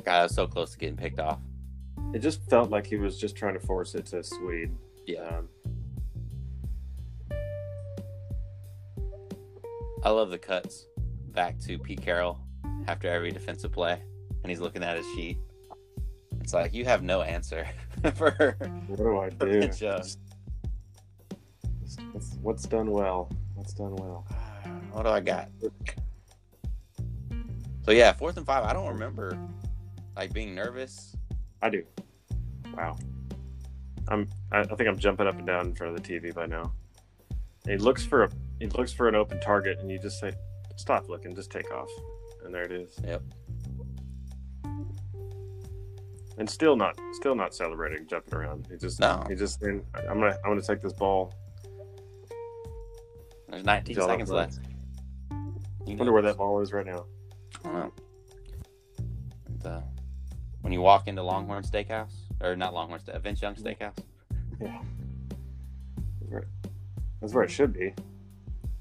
guy that's so close to getting picked off. It just felt like he was just trying to force it to Sweed. Yeah. Um, I love the cuts back to Pete Carroll after every defensive play, and he's looking at his sheet. It's like you have no answer *laughs* for what do I *laughs* do? What's, what's done well? What's done well? What do I got? So yeah, fourth and five. I don't remember like being nervous. I do. Wow. I'm. I, I think I'm jumping up and down in front of the TV by now. He looks for a. He looks for an open target, and you just say, "Stop looking, just take off," and there it is. Yep. And still not, still not celebrating, jumping around. He just, No. he just. saying, I'm gonna, I'm gonna take this ball. There's 19 Tell seconds left. You Wonder where that ball is right now. I don't know. The- when you walk into Longhorn Steakhouse, or not Longhorn Steak, Vince Young Steakhouse. Yeah. That's where, that's where it should be.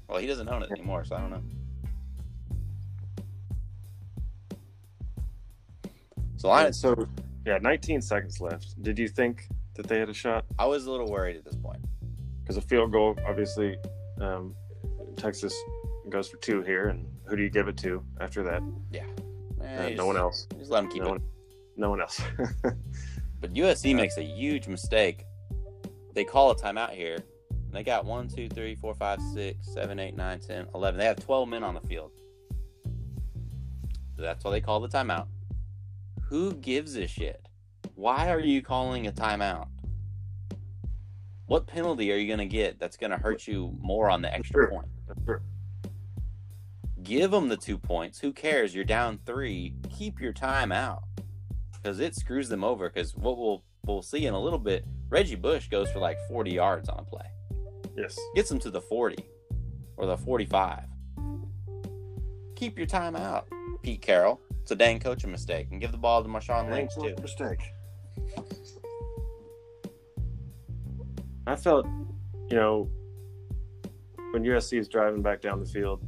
Well, he doesn't own it anymore, so I don't know. So I, So, yeah, 19 seconds left. Did you think that they had a shot? I was a little worried at this point. Because a field goal, obviously, um, Texas goes for two here, and who do you give it to after that? Eh, Uh, just- no one else. Just let him keep No it. one, no one else. *laughs* But USC makes a huge mistake. They call a timeout here. They got 1, 2, 3, 4, 5, 6, 7, 8, 9, 10, 11. They have 12 men on the field. So that's why they call the timeout. Who gives a shit? Why are you calling a timeout? What penalty are you going to get that's going to hurt you more on the extra Sure. point? Sure. Give them the two points. Who cares? You're down three. Keep your time out because it screws them over. Because what we'll we'll see in a little bit, Reggie Bush goes for like 40 yards on a play, yes. gets them to the 40 or the 45. Keep your time out, Pete Carroll. It's a dang coaching mistake, and give the ball to Marshawn Lynch too. mistake. I felt, you know, when USC is driving back down the field,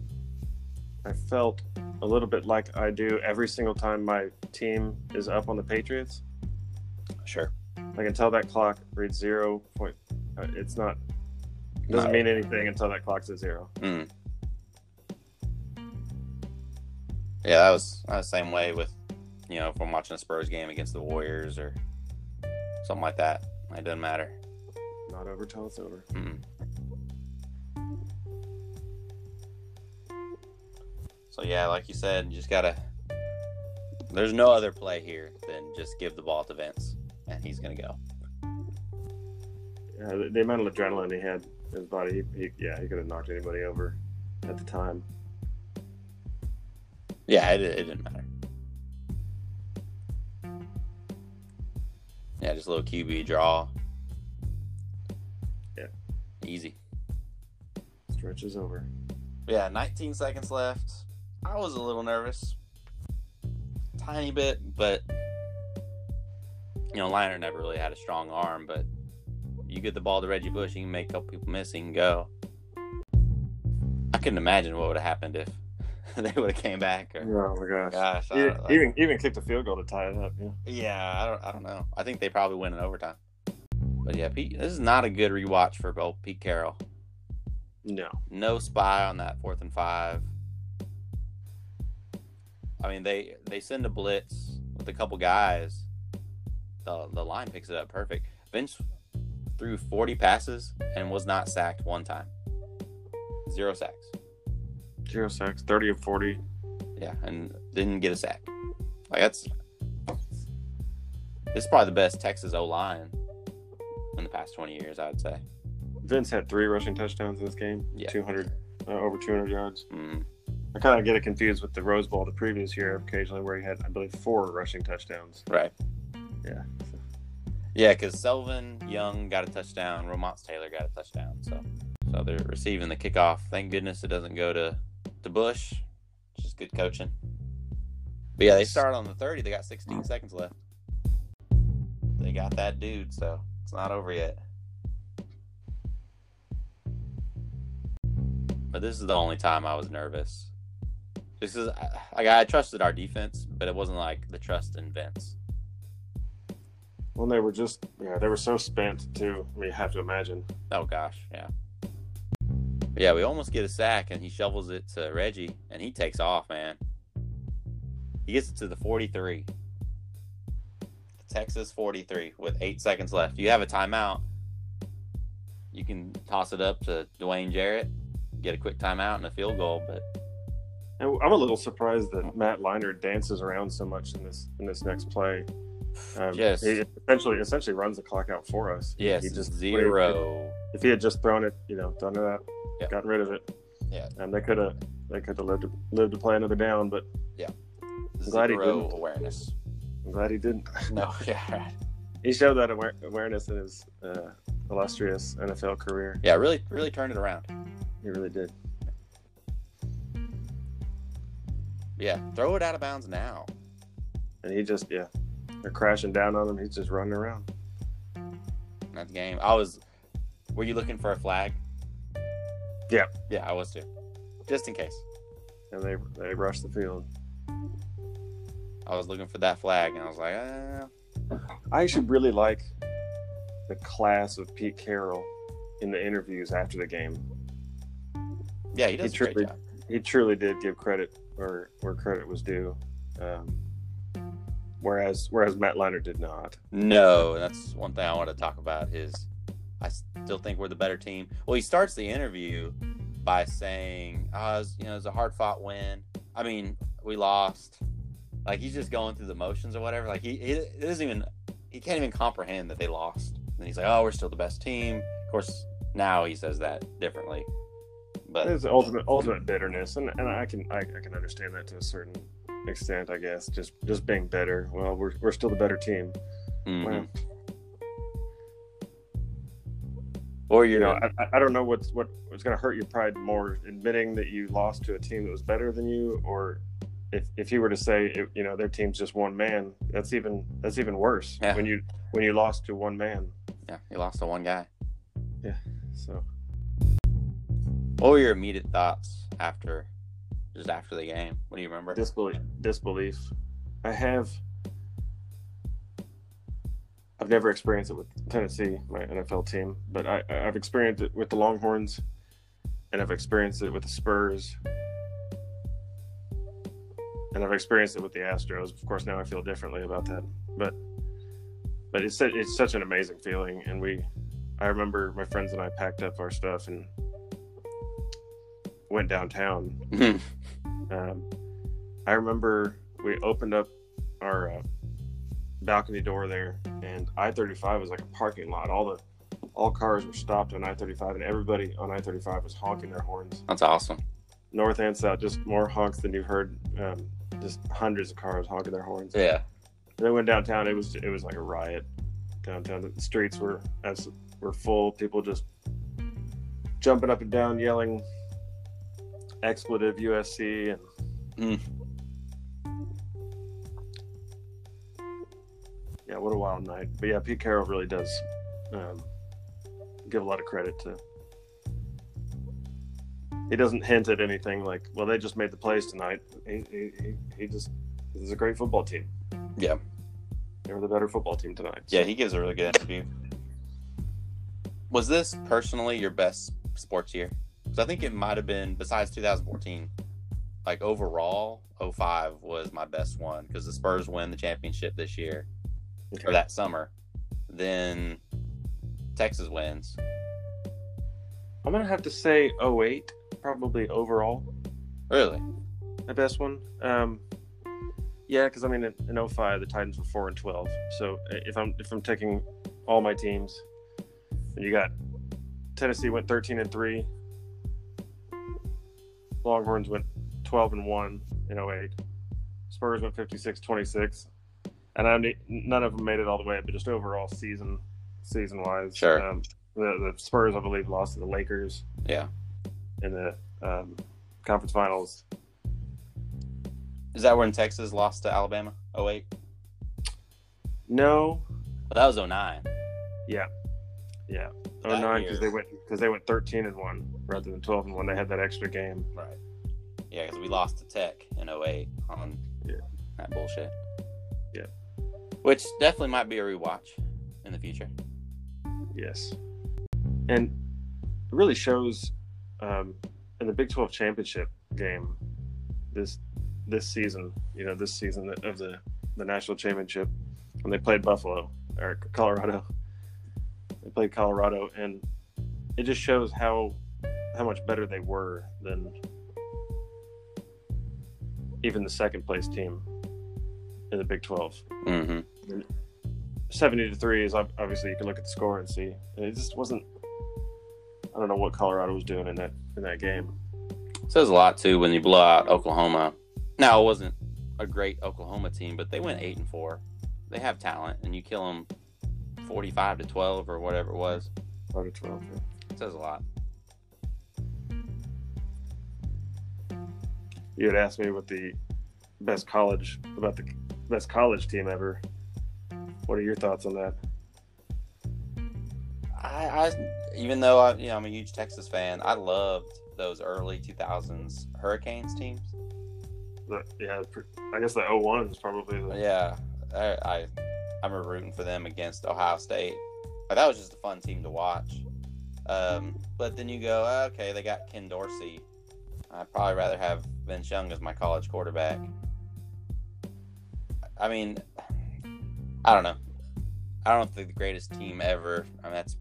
I felt a little bit like I do every single time my team is up on the Patriots. Sure. Like until that clock reads zero point, uh, it's not. It doesn't mean anything until that clock's at zero. Mm. Yeah, that was, that was the same way with, you know, if I'm watching a Spurs game against the Warriors or something like that. It doesn't matter. Not over till it's over. Mm. So yeah, like you said, you just gotta. There's no other play here than just give the ball to Vince, and he's gonna go. Yeah, the, the amount of adrenaline he had in his body, he, he, yeah, he could have knocked anybody over at the time. Yeah, it, it didn't matter. Yeah, just a little QB draw. Yeah. Easy. Stretch is over. Yeah, 19 seconds left. I was a little nervous. Tiny bit, but you know, Leinart never really had a strong arm, but you get the ball to Reggie Bush, you can make a couple people miss, he can go. I couldn't imagine what would have happened if *laughs* they would have came back or Oh my gosh. gosh. Even, even even kicked a field goal to tie it up. Yeah. yeah, I don't I don't know. I think they probably win in overtime. But yeah, Pete this is not a good rewatch for both Pete Carroll. No. no spy on that fourth and five. I mean, they they send a blitz with a couple guys. The the line picks it up perfect. Vince threw 40 passes and was not sacked one time. Zero sacks. Zero sacks, thirty of forty. Yeah, and didn't get a sack. Like that's this is probably the best Texas O line in the past 20 years, I would say. Vince had three rushing touchdowns in this game. Yeah. Two hundred, uh, over two hundred yards. Mm. I kind of get it confused with the Rose Bowl the previous year, occasionally where he had, I believe, four rushing touchdowns. Right. Yeah. Yeah, because Selvin Young got a touchdown, Ramonce Taylor got a touchdown. So, so they're receiving the kickoff. Thank goodness it doesn't go to to Bush. It's just good coaching. But yeah, they start on the thirty. They got 16 seconds left. They got that dude, so it's not over yet. But this is the only time I was nervous. This is like I trusted our defense, but it wasn't like the trust in Vince. When they were just, yeah, they were so spent too. We have to imagine. Oh gosh, yeah. Yeah, we almost get a sack, and he shovels it to Reggie, and he takes off, man. He gets it to the 43. Texas 43 with eight seconds left. You have a timeout. You can toss it up to Dwayne Jarrett, get a quick timeout and a field goal. But And I'm a little surprised that Matt Leinart dances around so much in this in this next play. Um, Yes. he essentially essentially runs the clock out for us. yes, he just zero. If he had just thrown it, you know, done it out, Yeah. gotten rid of it, Yeah. and they could have they could have lived to, lived to play another down. But glad he Zero didn't. awareness. I'm glad he didn't. *laughs* No, yeah, He showed that aware- awareness in his uh, illustrious NFL career. yeah. Really, really turned it around. He really did. Yeah, throw it out of bounds now. And he just, yeah, they're crashing down on him. He's just running around. That game. I was. Were you looking for a flag? Yeah. Yeah, I was too. Just in case. And they they rushed the field. I was looking for that flag, and I was like, uh, I actually really like the class of Pete Carroll in the interviews after the game. yeah, he does He truly-. He truly did give credit where where credit was due. Um, whereas whereas Matt Leinart did not. No, that's one thing I want to talk about. Is I still think we're the better team. Well, he starts the interview by saying, oh, was, "You know, it was a hard fought win. I mean, we lost." Like he's just going through the motions or whatever. Like he, he doesn't even he can't even comprehend that they lost. And he's like, "Oh, we're still the best team." Of course, now he says that differently. But There's ultimate ultimate bitterness, and, and I can I, I can understand that to a certain extent, I guess. Just just being better. Well, we're we're still the better team. mhm. Well, or you know, I, I- I don't know what's what what's going to hurt your pride more, admitting that you lost to a team that was better than you, or if if you were to say, it, you know, their team's just one man. That's even that's even worse. Yeah. When you when you lost to one man. yeah, you lost to one guy. Yeah, so What were your immediate thoughts after, just after the game? What do you remember? disbelief disbelief. I have. I've never experienced it with Tennessee, my NFL team, but I, I've experienced it with the Longhorns, and I've experienced it with the Spurs, and I've experienced it with the Astros. Of course, now I feel differently about that, but but it's it's such an amazing feeling, and we. I remember my friends and I packed up our stuff and went downtown Mhm. um, I remember we opened up our uh, balcony door there, and I thirty five was like a parking lot. All the all cars were stopped on I thirty five, and everybody on I thirty five was honking their horns, That's awesome. north and south. Just more honks than you've heard. Um, just hundreds of cars honking their horns. Yeah. Then went downtown. It was it was like a riot downtown. The streets were as were full. People just jumping up and down, yelling expletive USC and. Mm. Yeah, what a wild night. But yeah, Pete Carroll really does um, give a lot of credit to. He doesn't hint at anything like, "Well, they just made the plays tonight." He he, he, he just this is a great football team. Yeah. They were the better football team tonight. Yeah, he gives a really good interview. Was this personally your best sports year? Because I think it might have been, besides 2014, like overall, 05 was my best one because the Spurs win the championship this year or that summer. Then Texas wins. I'm gonna have to say 08, probably overall Really? the best one. Um, yeah, because I mean, in, in 05, the Titans were four and 12. So if I'm if I'm taking all my teams, and you got Tennessee went 13 and three, Longhorns went 12 and one in 08, Spurs went 56 26, and I none of them made it all the way, but just overall season season wise, Sure. Um, the, the Spurs, I believe, lost to the Lakers Yeah. in the um, conference finals. Is that when Texas lost to Alabama? 08? No, Well, that was 09. Yeah, yeah. Oh nine because they went because they went thirteen and one rather than twelve and one. They had that extra game. Right. Yeah, because we lost to Tech in 08 on Yeah. that bullshit. Yeah. Which definitely might be a rewatch. in the future. Yes, and it really shows um, in the Big Twelve championship game this this season. You know, this season of the the national championship when they played Buffalo or Colorado. They played Colorado, and it just shows how how much better they were than even the second place team in the Big 12. Mm-hmm. 70 to 3 is obviously you can look at the score and see. It just wasn't I don't know what Colorado was doing in that in that game. says a lot too when you blow out Oklahoma. Now it wasn't a great Oklahoma team, but they went 8 and 4. They have talent and you kill them 45 to 12 or whatever it was. 5 to 12. Yeah. Says a lot. You had asked me what the best college about the best college team ever. What are your thoughts on that? I, I even though I, you know, I'm a huge Texas fan, I loved those early 2000s Hurricanes teams. The, yeah, I guess the 01 is probably the. Yeah, I, I I remember rooting for them against Ohio State. That was just a fun team to watch. Um, but then you go, okay, they got Ken Dorsey. I'd probably rather have Vince Young as my college quarterback. I mean, I don't know. I don't think the greatest team ever. I mean, that's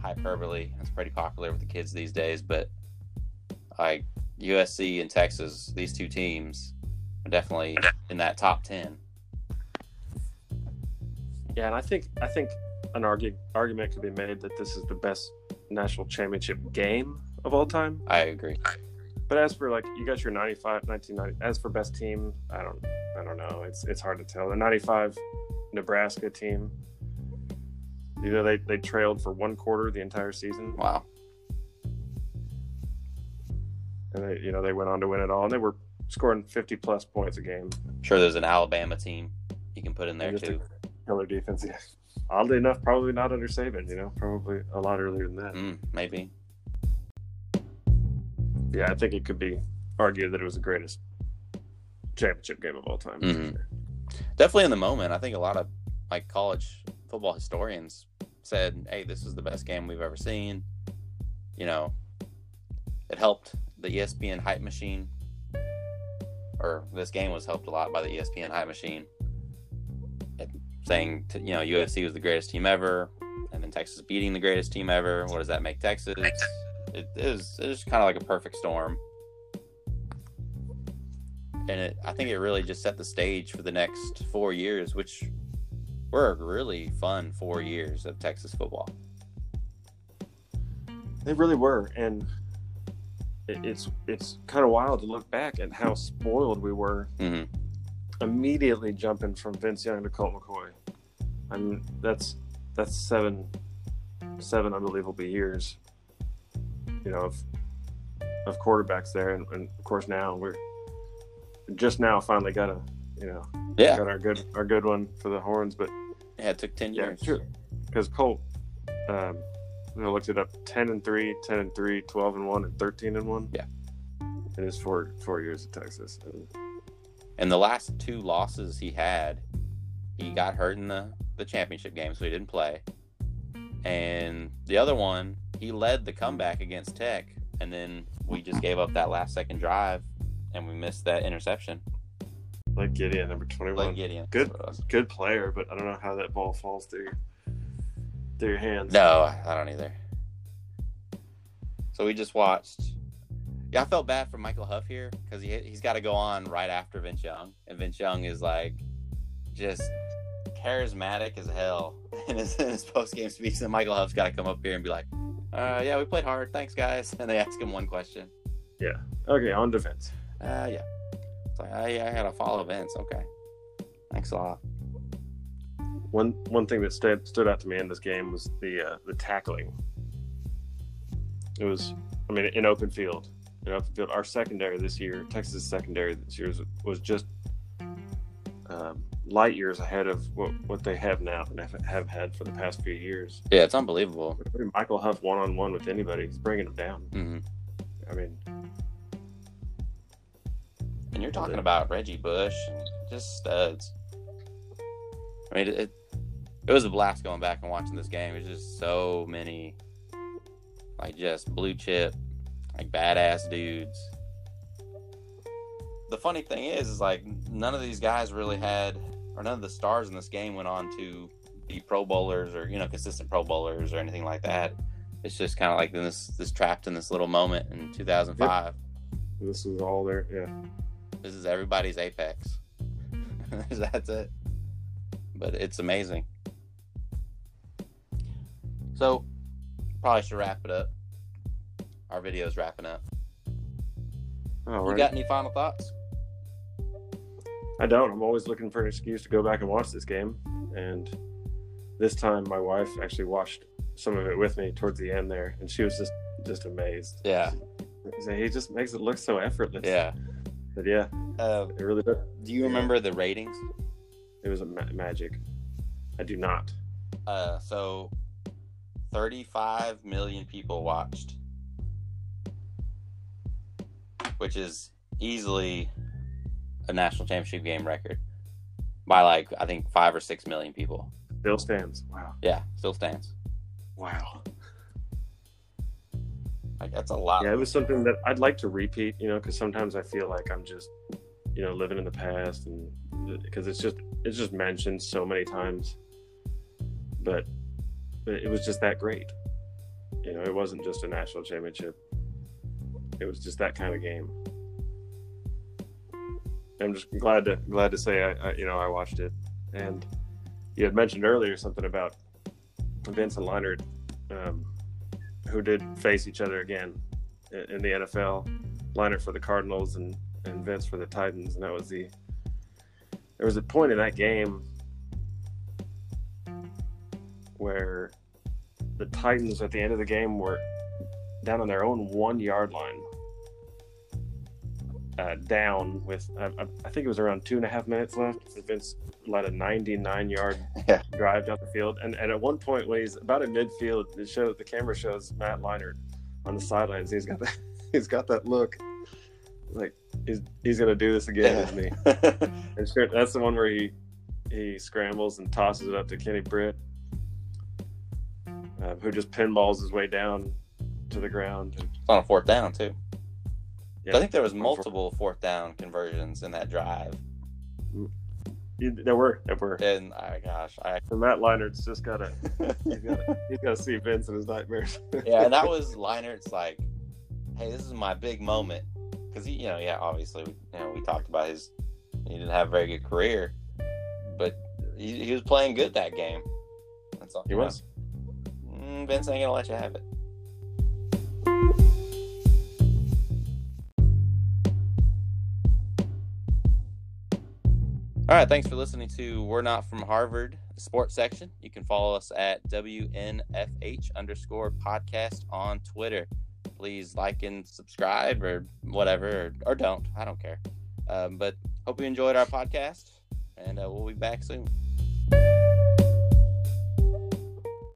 hyperbole. That's pretty popular with the kids these days. But like USC and Texas, these two teams are definitely in that top ten. Yeah, and I think I think an argue, argument could be made that this is the best national championship game of all time. I agree. But as for like you got your 95 1990 as for best team, I don't I don't know. It's it's hard to tell. The 95 Nebraska team you know they they trailed for one quarter the entire season. Wow. And they you know they went on to win it all and they were scoring 50 plus points a game. sure there's an Alabama team you can put in there too. Killer defense. Yeah. Oddly enough, probably not under Saban, you know, probably a lot earlier than that. Mm, maybe yeah, I think it could be argued that it was the greatest championship game of all time. Mm-hmm. Sure. Definitely in the moment, I think a lot of like college football historians said, "Hey, this is the best game we've ever seen." You know, it helped the ESPN hype machine, or this game was helped a lot by the ESPN hype machine, saying to, you know USC was the greatest team ever, and then Texas beating the greatest team ever. What does that make Texas? it is it's kind of like a perfect storm and it i think it really just set the stage for the next four years which were a really fun four years of texas football they really were and it's it's kind of wild to look back at how spoiled we were mm-hmm. Immediately jumping from vince young to colt mccoy i mean that's that's seven seven unbelievable years you know, of of quarterbacks there, and, and of course now we're just now finally got a you know yeah got our good our good one for the horns, but yeah, it took ten years. Yeah, because Colt, um, I looked it up 10 and 3, 10 and 3, 12 and 1, and 13 and 1. Yeah. In his four four years at Texas. And, and the last two losses he had, he got hurt in the, the championship game, so he didn't play. And the other one, he led the comeback against Tech, and then we just gave up that last second drive, and we missed that interception. Like Gideon, number twenty-one. Like Gideon, good, good player, but I don't know how that ball falls through your, through your hands. No, I don't either. So we just watched. Yeah, I felt bad for Michael Huff here because he he's got to go on right after Vince Young, and Vince Young is like just charismatic as hell *laughs* in his, in his post game speech. And Michael Huff's got to come up here and be like, uh, yeah, we played hard. Thanks, guys. *laughs* And they ask him one question. Yeah. Okay, on defense. Uh, yeah. It's like, I, I gotta follow Vince. Okay. Thanks a lot. One one thing that stood stood out to me in this game was the uh, the tackling. It was, I mean, in open field. In open field, our secondary this year, Texas secondary this year was, was just um, light years ahead of what, what they have now and have, have had for the past few years. Yeah, it's unbelievable. Michael Huff one on one with anybody, he's bringing them down. Mm-hmm. I mean, and you're talking about Reggie Bush, just studs. I mean, it, it was a blast going back and watching this game. It's just so many, like just blue chip, like badass dudes. The funny thing is, is like none of these guys really had, or none of the stars in this game went on to be Pro Bowlers or you know consistent Pro Bowlers or anything like that. It's just kind of like this this trapped in this little moment in 2005. Yep. This is all there, yeah. This is everybody's apex. *laughs* That's it. But it's amazing. So, probably should wrap it up. Our video's wrapping up. All right. You got any final thoughts? I don't. I'm always looking for an excuse to go back and watch this game. And this time, my wife actually watched some of it with me towards the end there, and she was just just amazed. Yeah. He just makes it look so effortless. Yeah. But yeah, uh, it really does. Do you remember the ratings? It was a ma- magic. I do not. Uh, so 35 million people watched, which is easily a national championship game record by like I think five or six million people. Still stands. Wow. Yeah, still stands. Wow. Like that's a lot. Yeah, it was something that I'd like to repeat. You know, because sometimes I feel like I'm just, you know, living in the past, and because it's just it's just mentioned so many times. But it was just that great. You know, it wasn't just a national championship. It was just that kind of game. I'm just glad to glad to say I, I you know I watched it, and you had mentioned earlier something about Vince and Leinart, um, who did face each other again in, in the NFL. Leinart for the Cardinals and and Vince for the Titans, and that was the. There was a point in that game where the Titans at the end of the game were down on their own one yard line, uh, down with I, I, think it was around two and a half minutes left. Vince led a 99 yard yeah. drive down the field, and, and at one point when he's about in midfield, it shows the camera shows Matt Leinart on the sidelines. He's got that *laughs* he's got that look like he's he's gonna do this again, isn't he? *laughs* and sure, that's the one where he he scrambles and tosses it up to Kenny Britt uh, who just pinballs his way down to the ground. It's on a fourth down too. Yeah, I think there was multiple fourth down conversions in that drive. There were, there were. And oh gosh, I and Matt Leinart's just gotta, *laughs* he's gotta, he's gotta see Vince in his nightmares. yeah, and that *laughs* was Leinart's like, hey, this is my big moment because he, you know, yeah, obviously, you know, we talked about his, he didn't have a very good career, but he, he was playing good that game. That's all. He was. Know. Vince ain't gonna let you have it. All right, thanks for listening to We're Not From Harvard sports section. You can follow us at WNFH underscore podcast on Twitter. Please like and subscribe or whatever, or, or don't. I don't care. Um, but hope you enjoyed our podcast, and uh, we'll be back soon.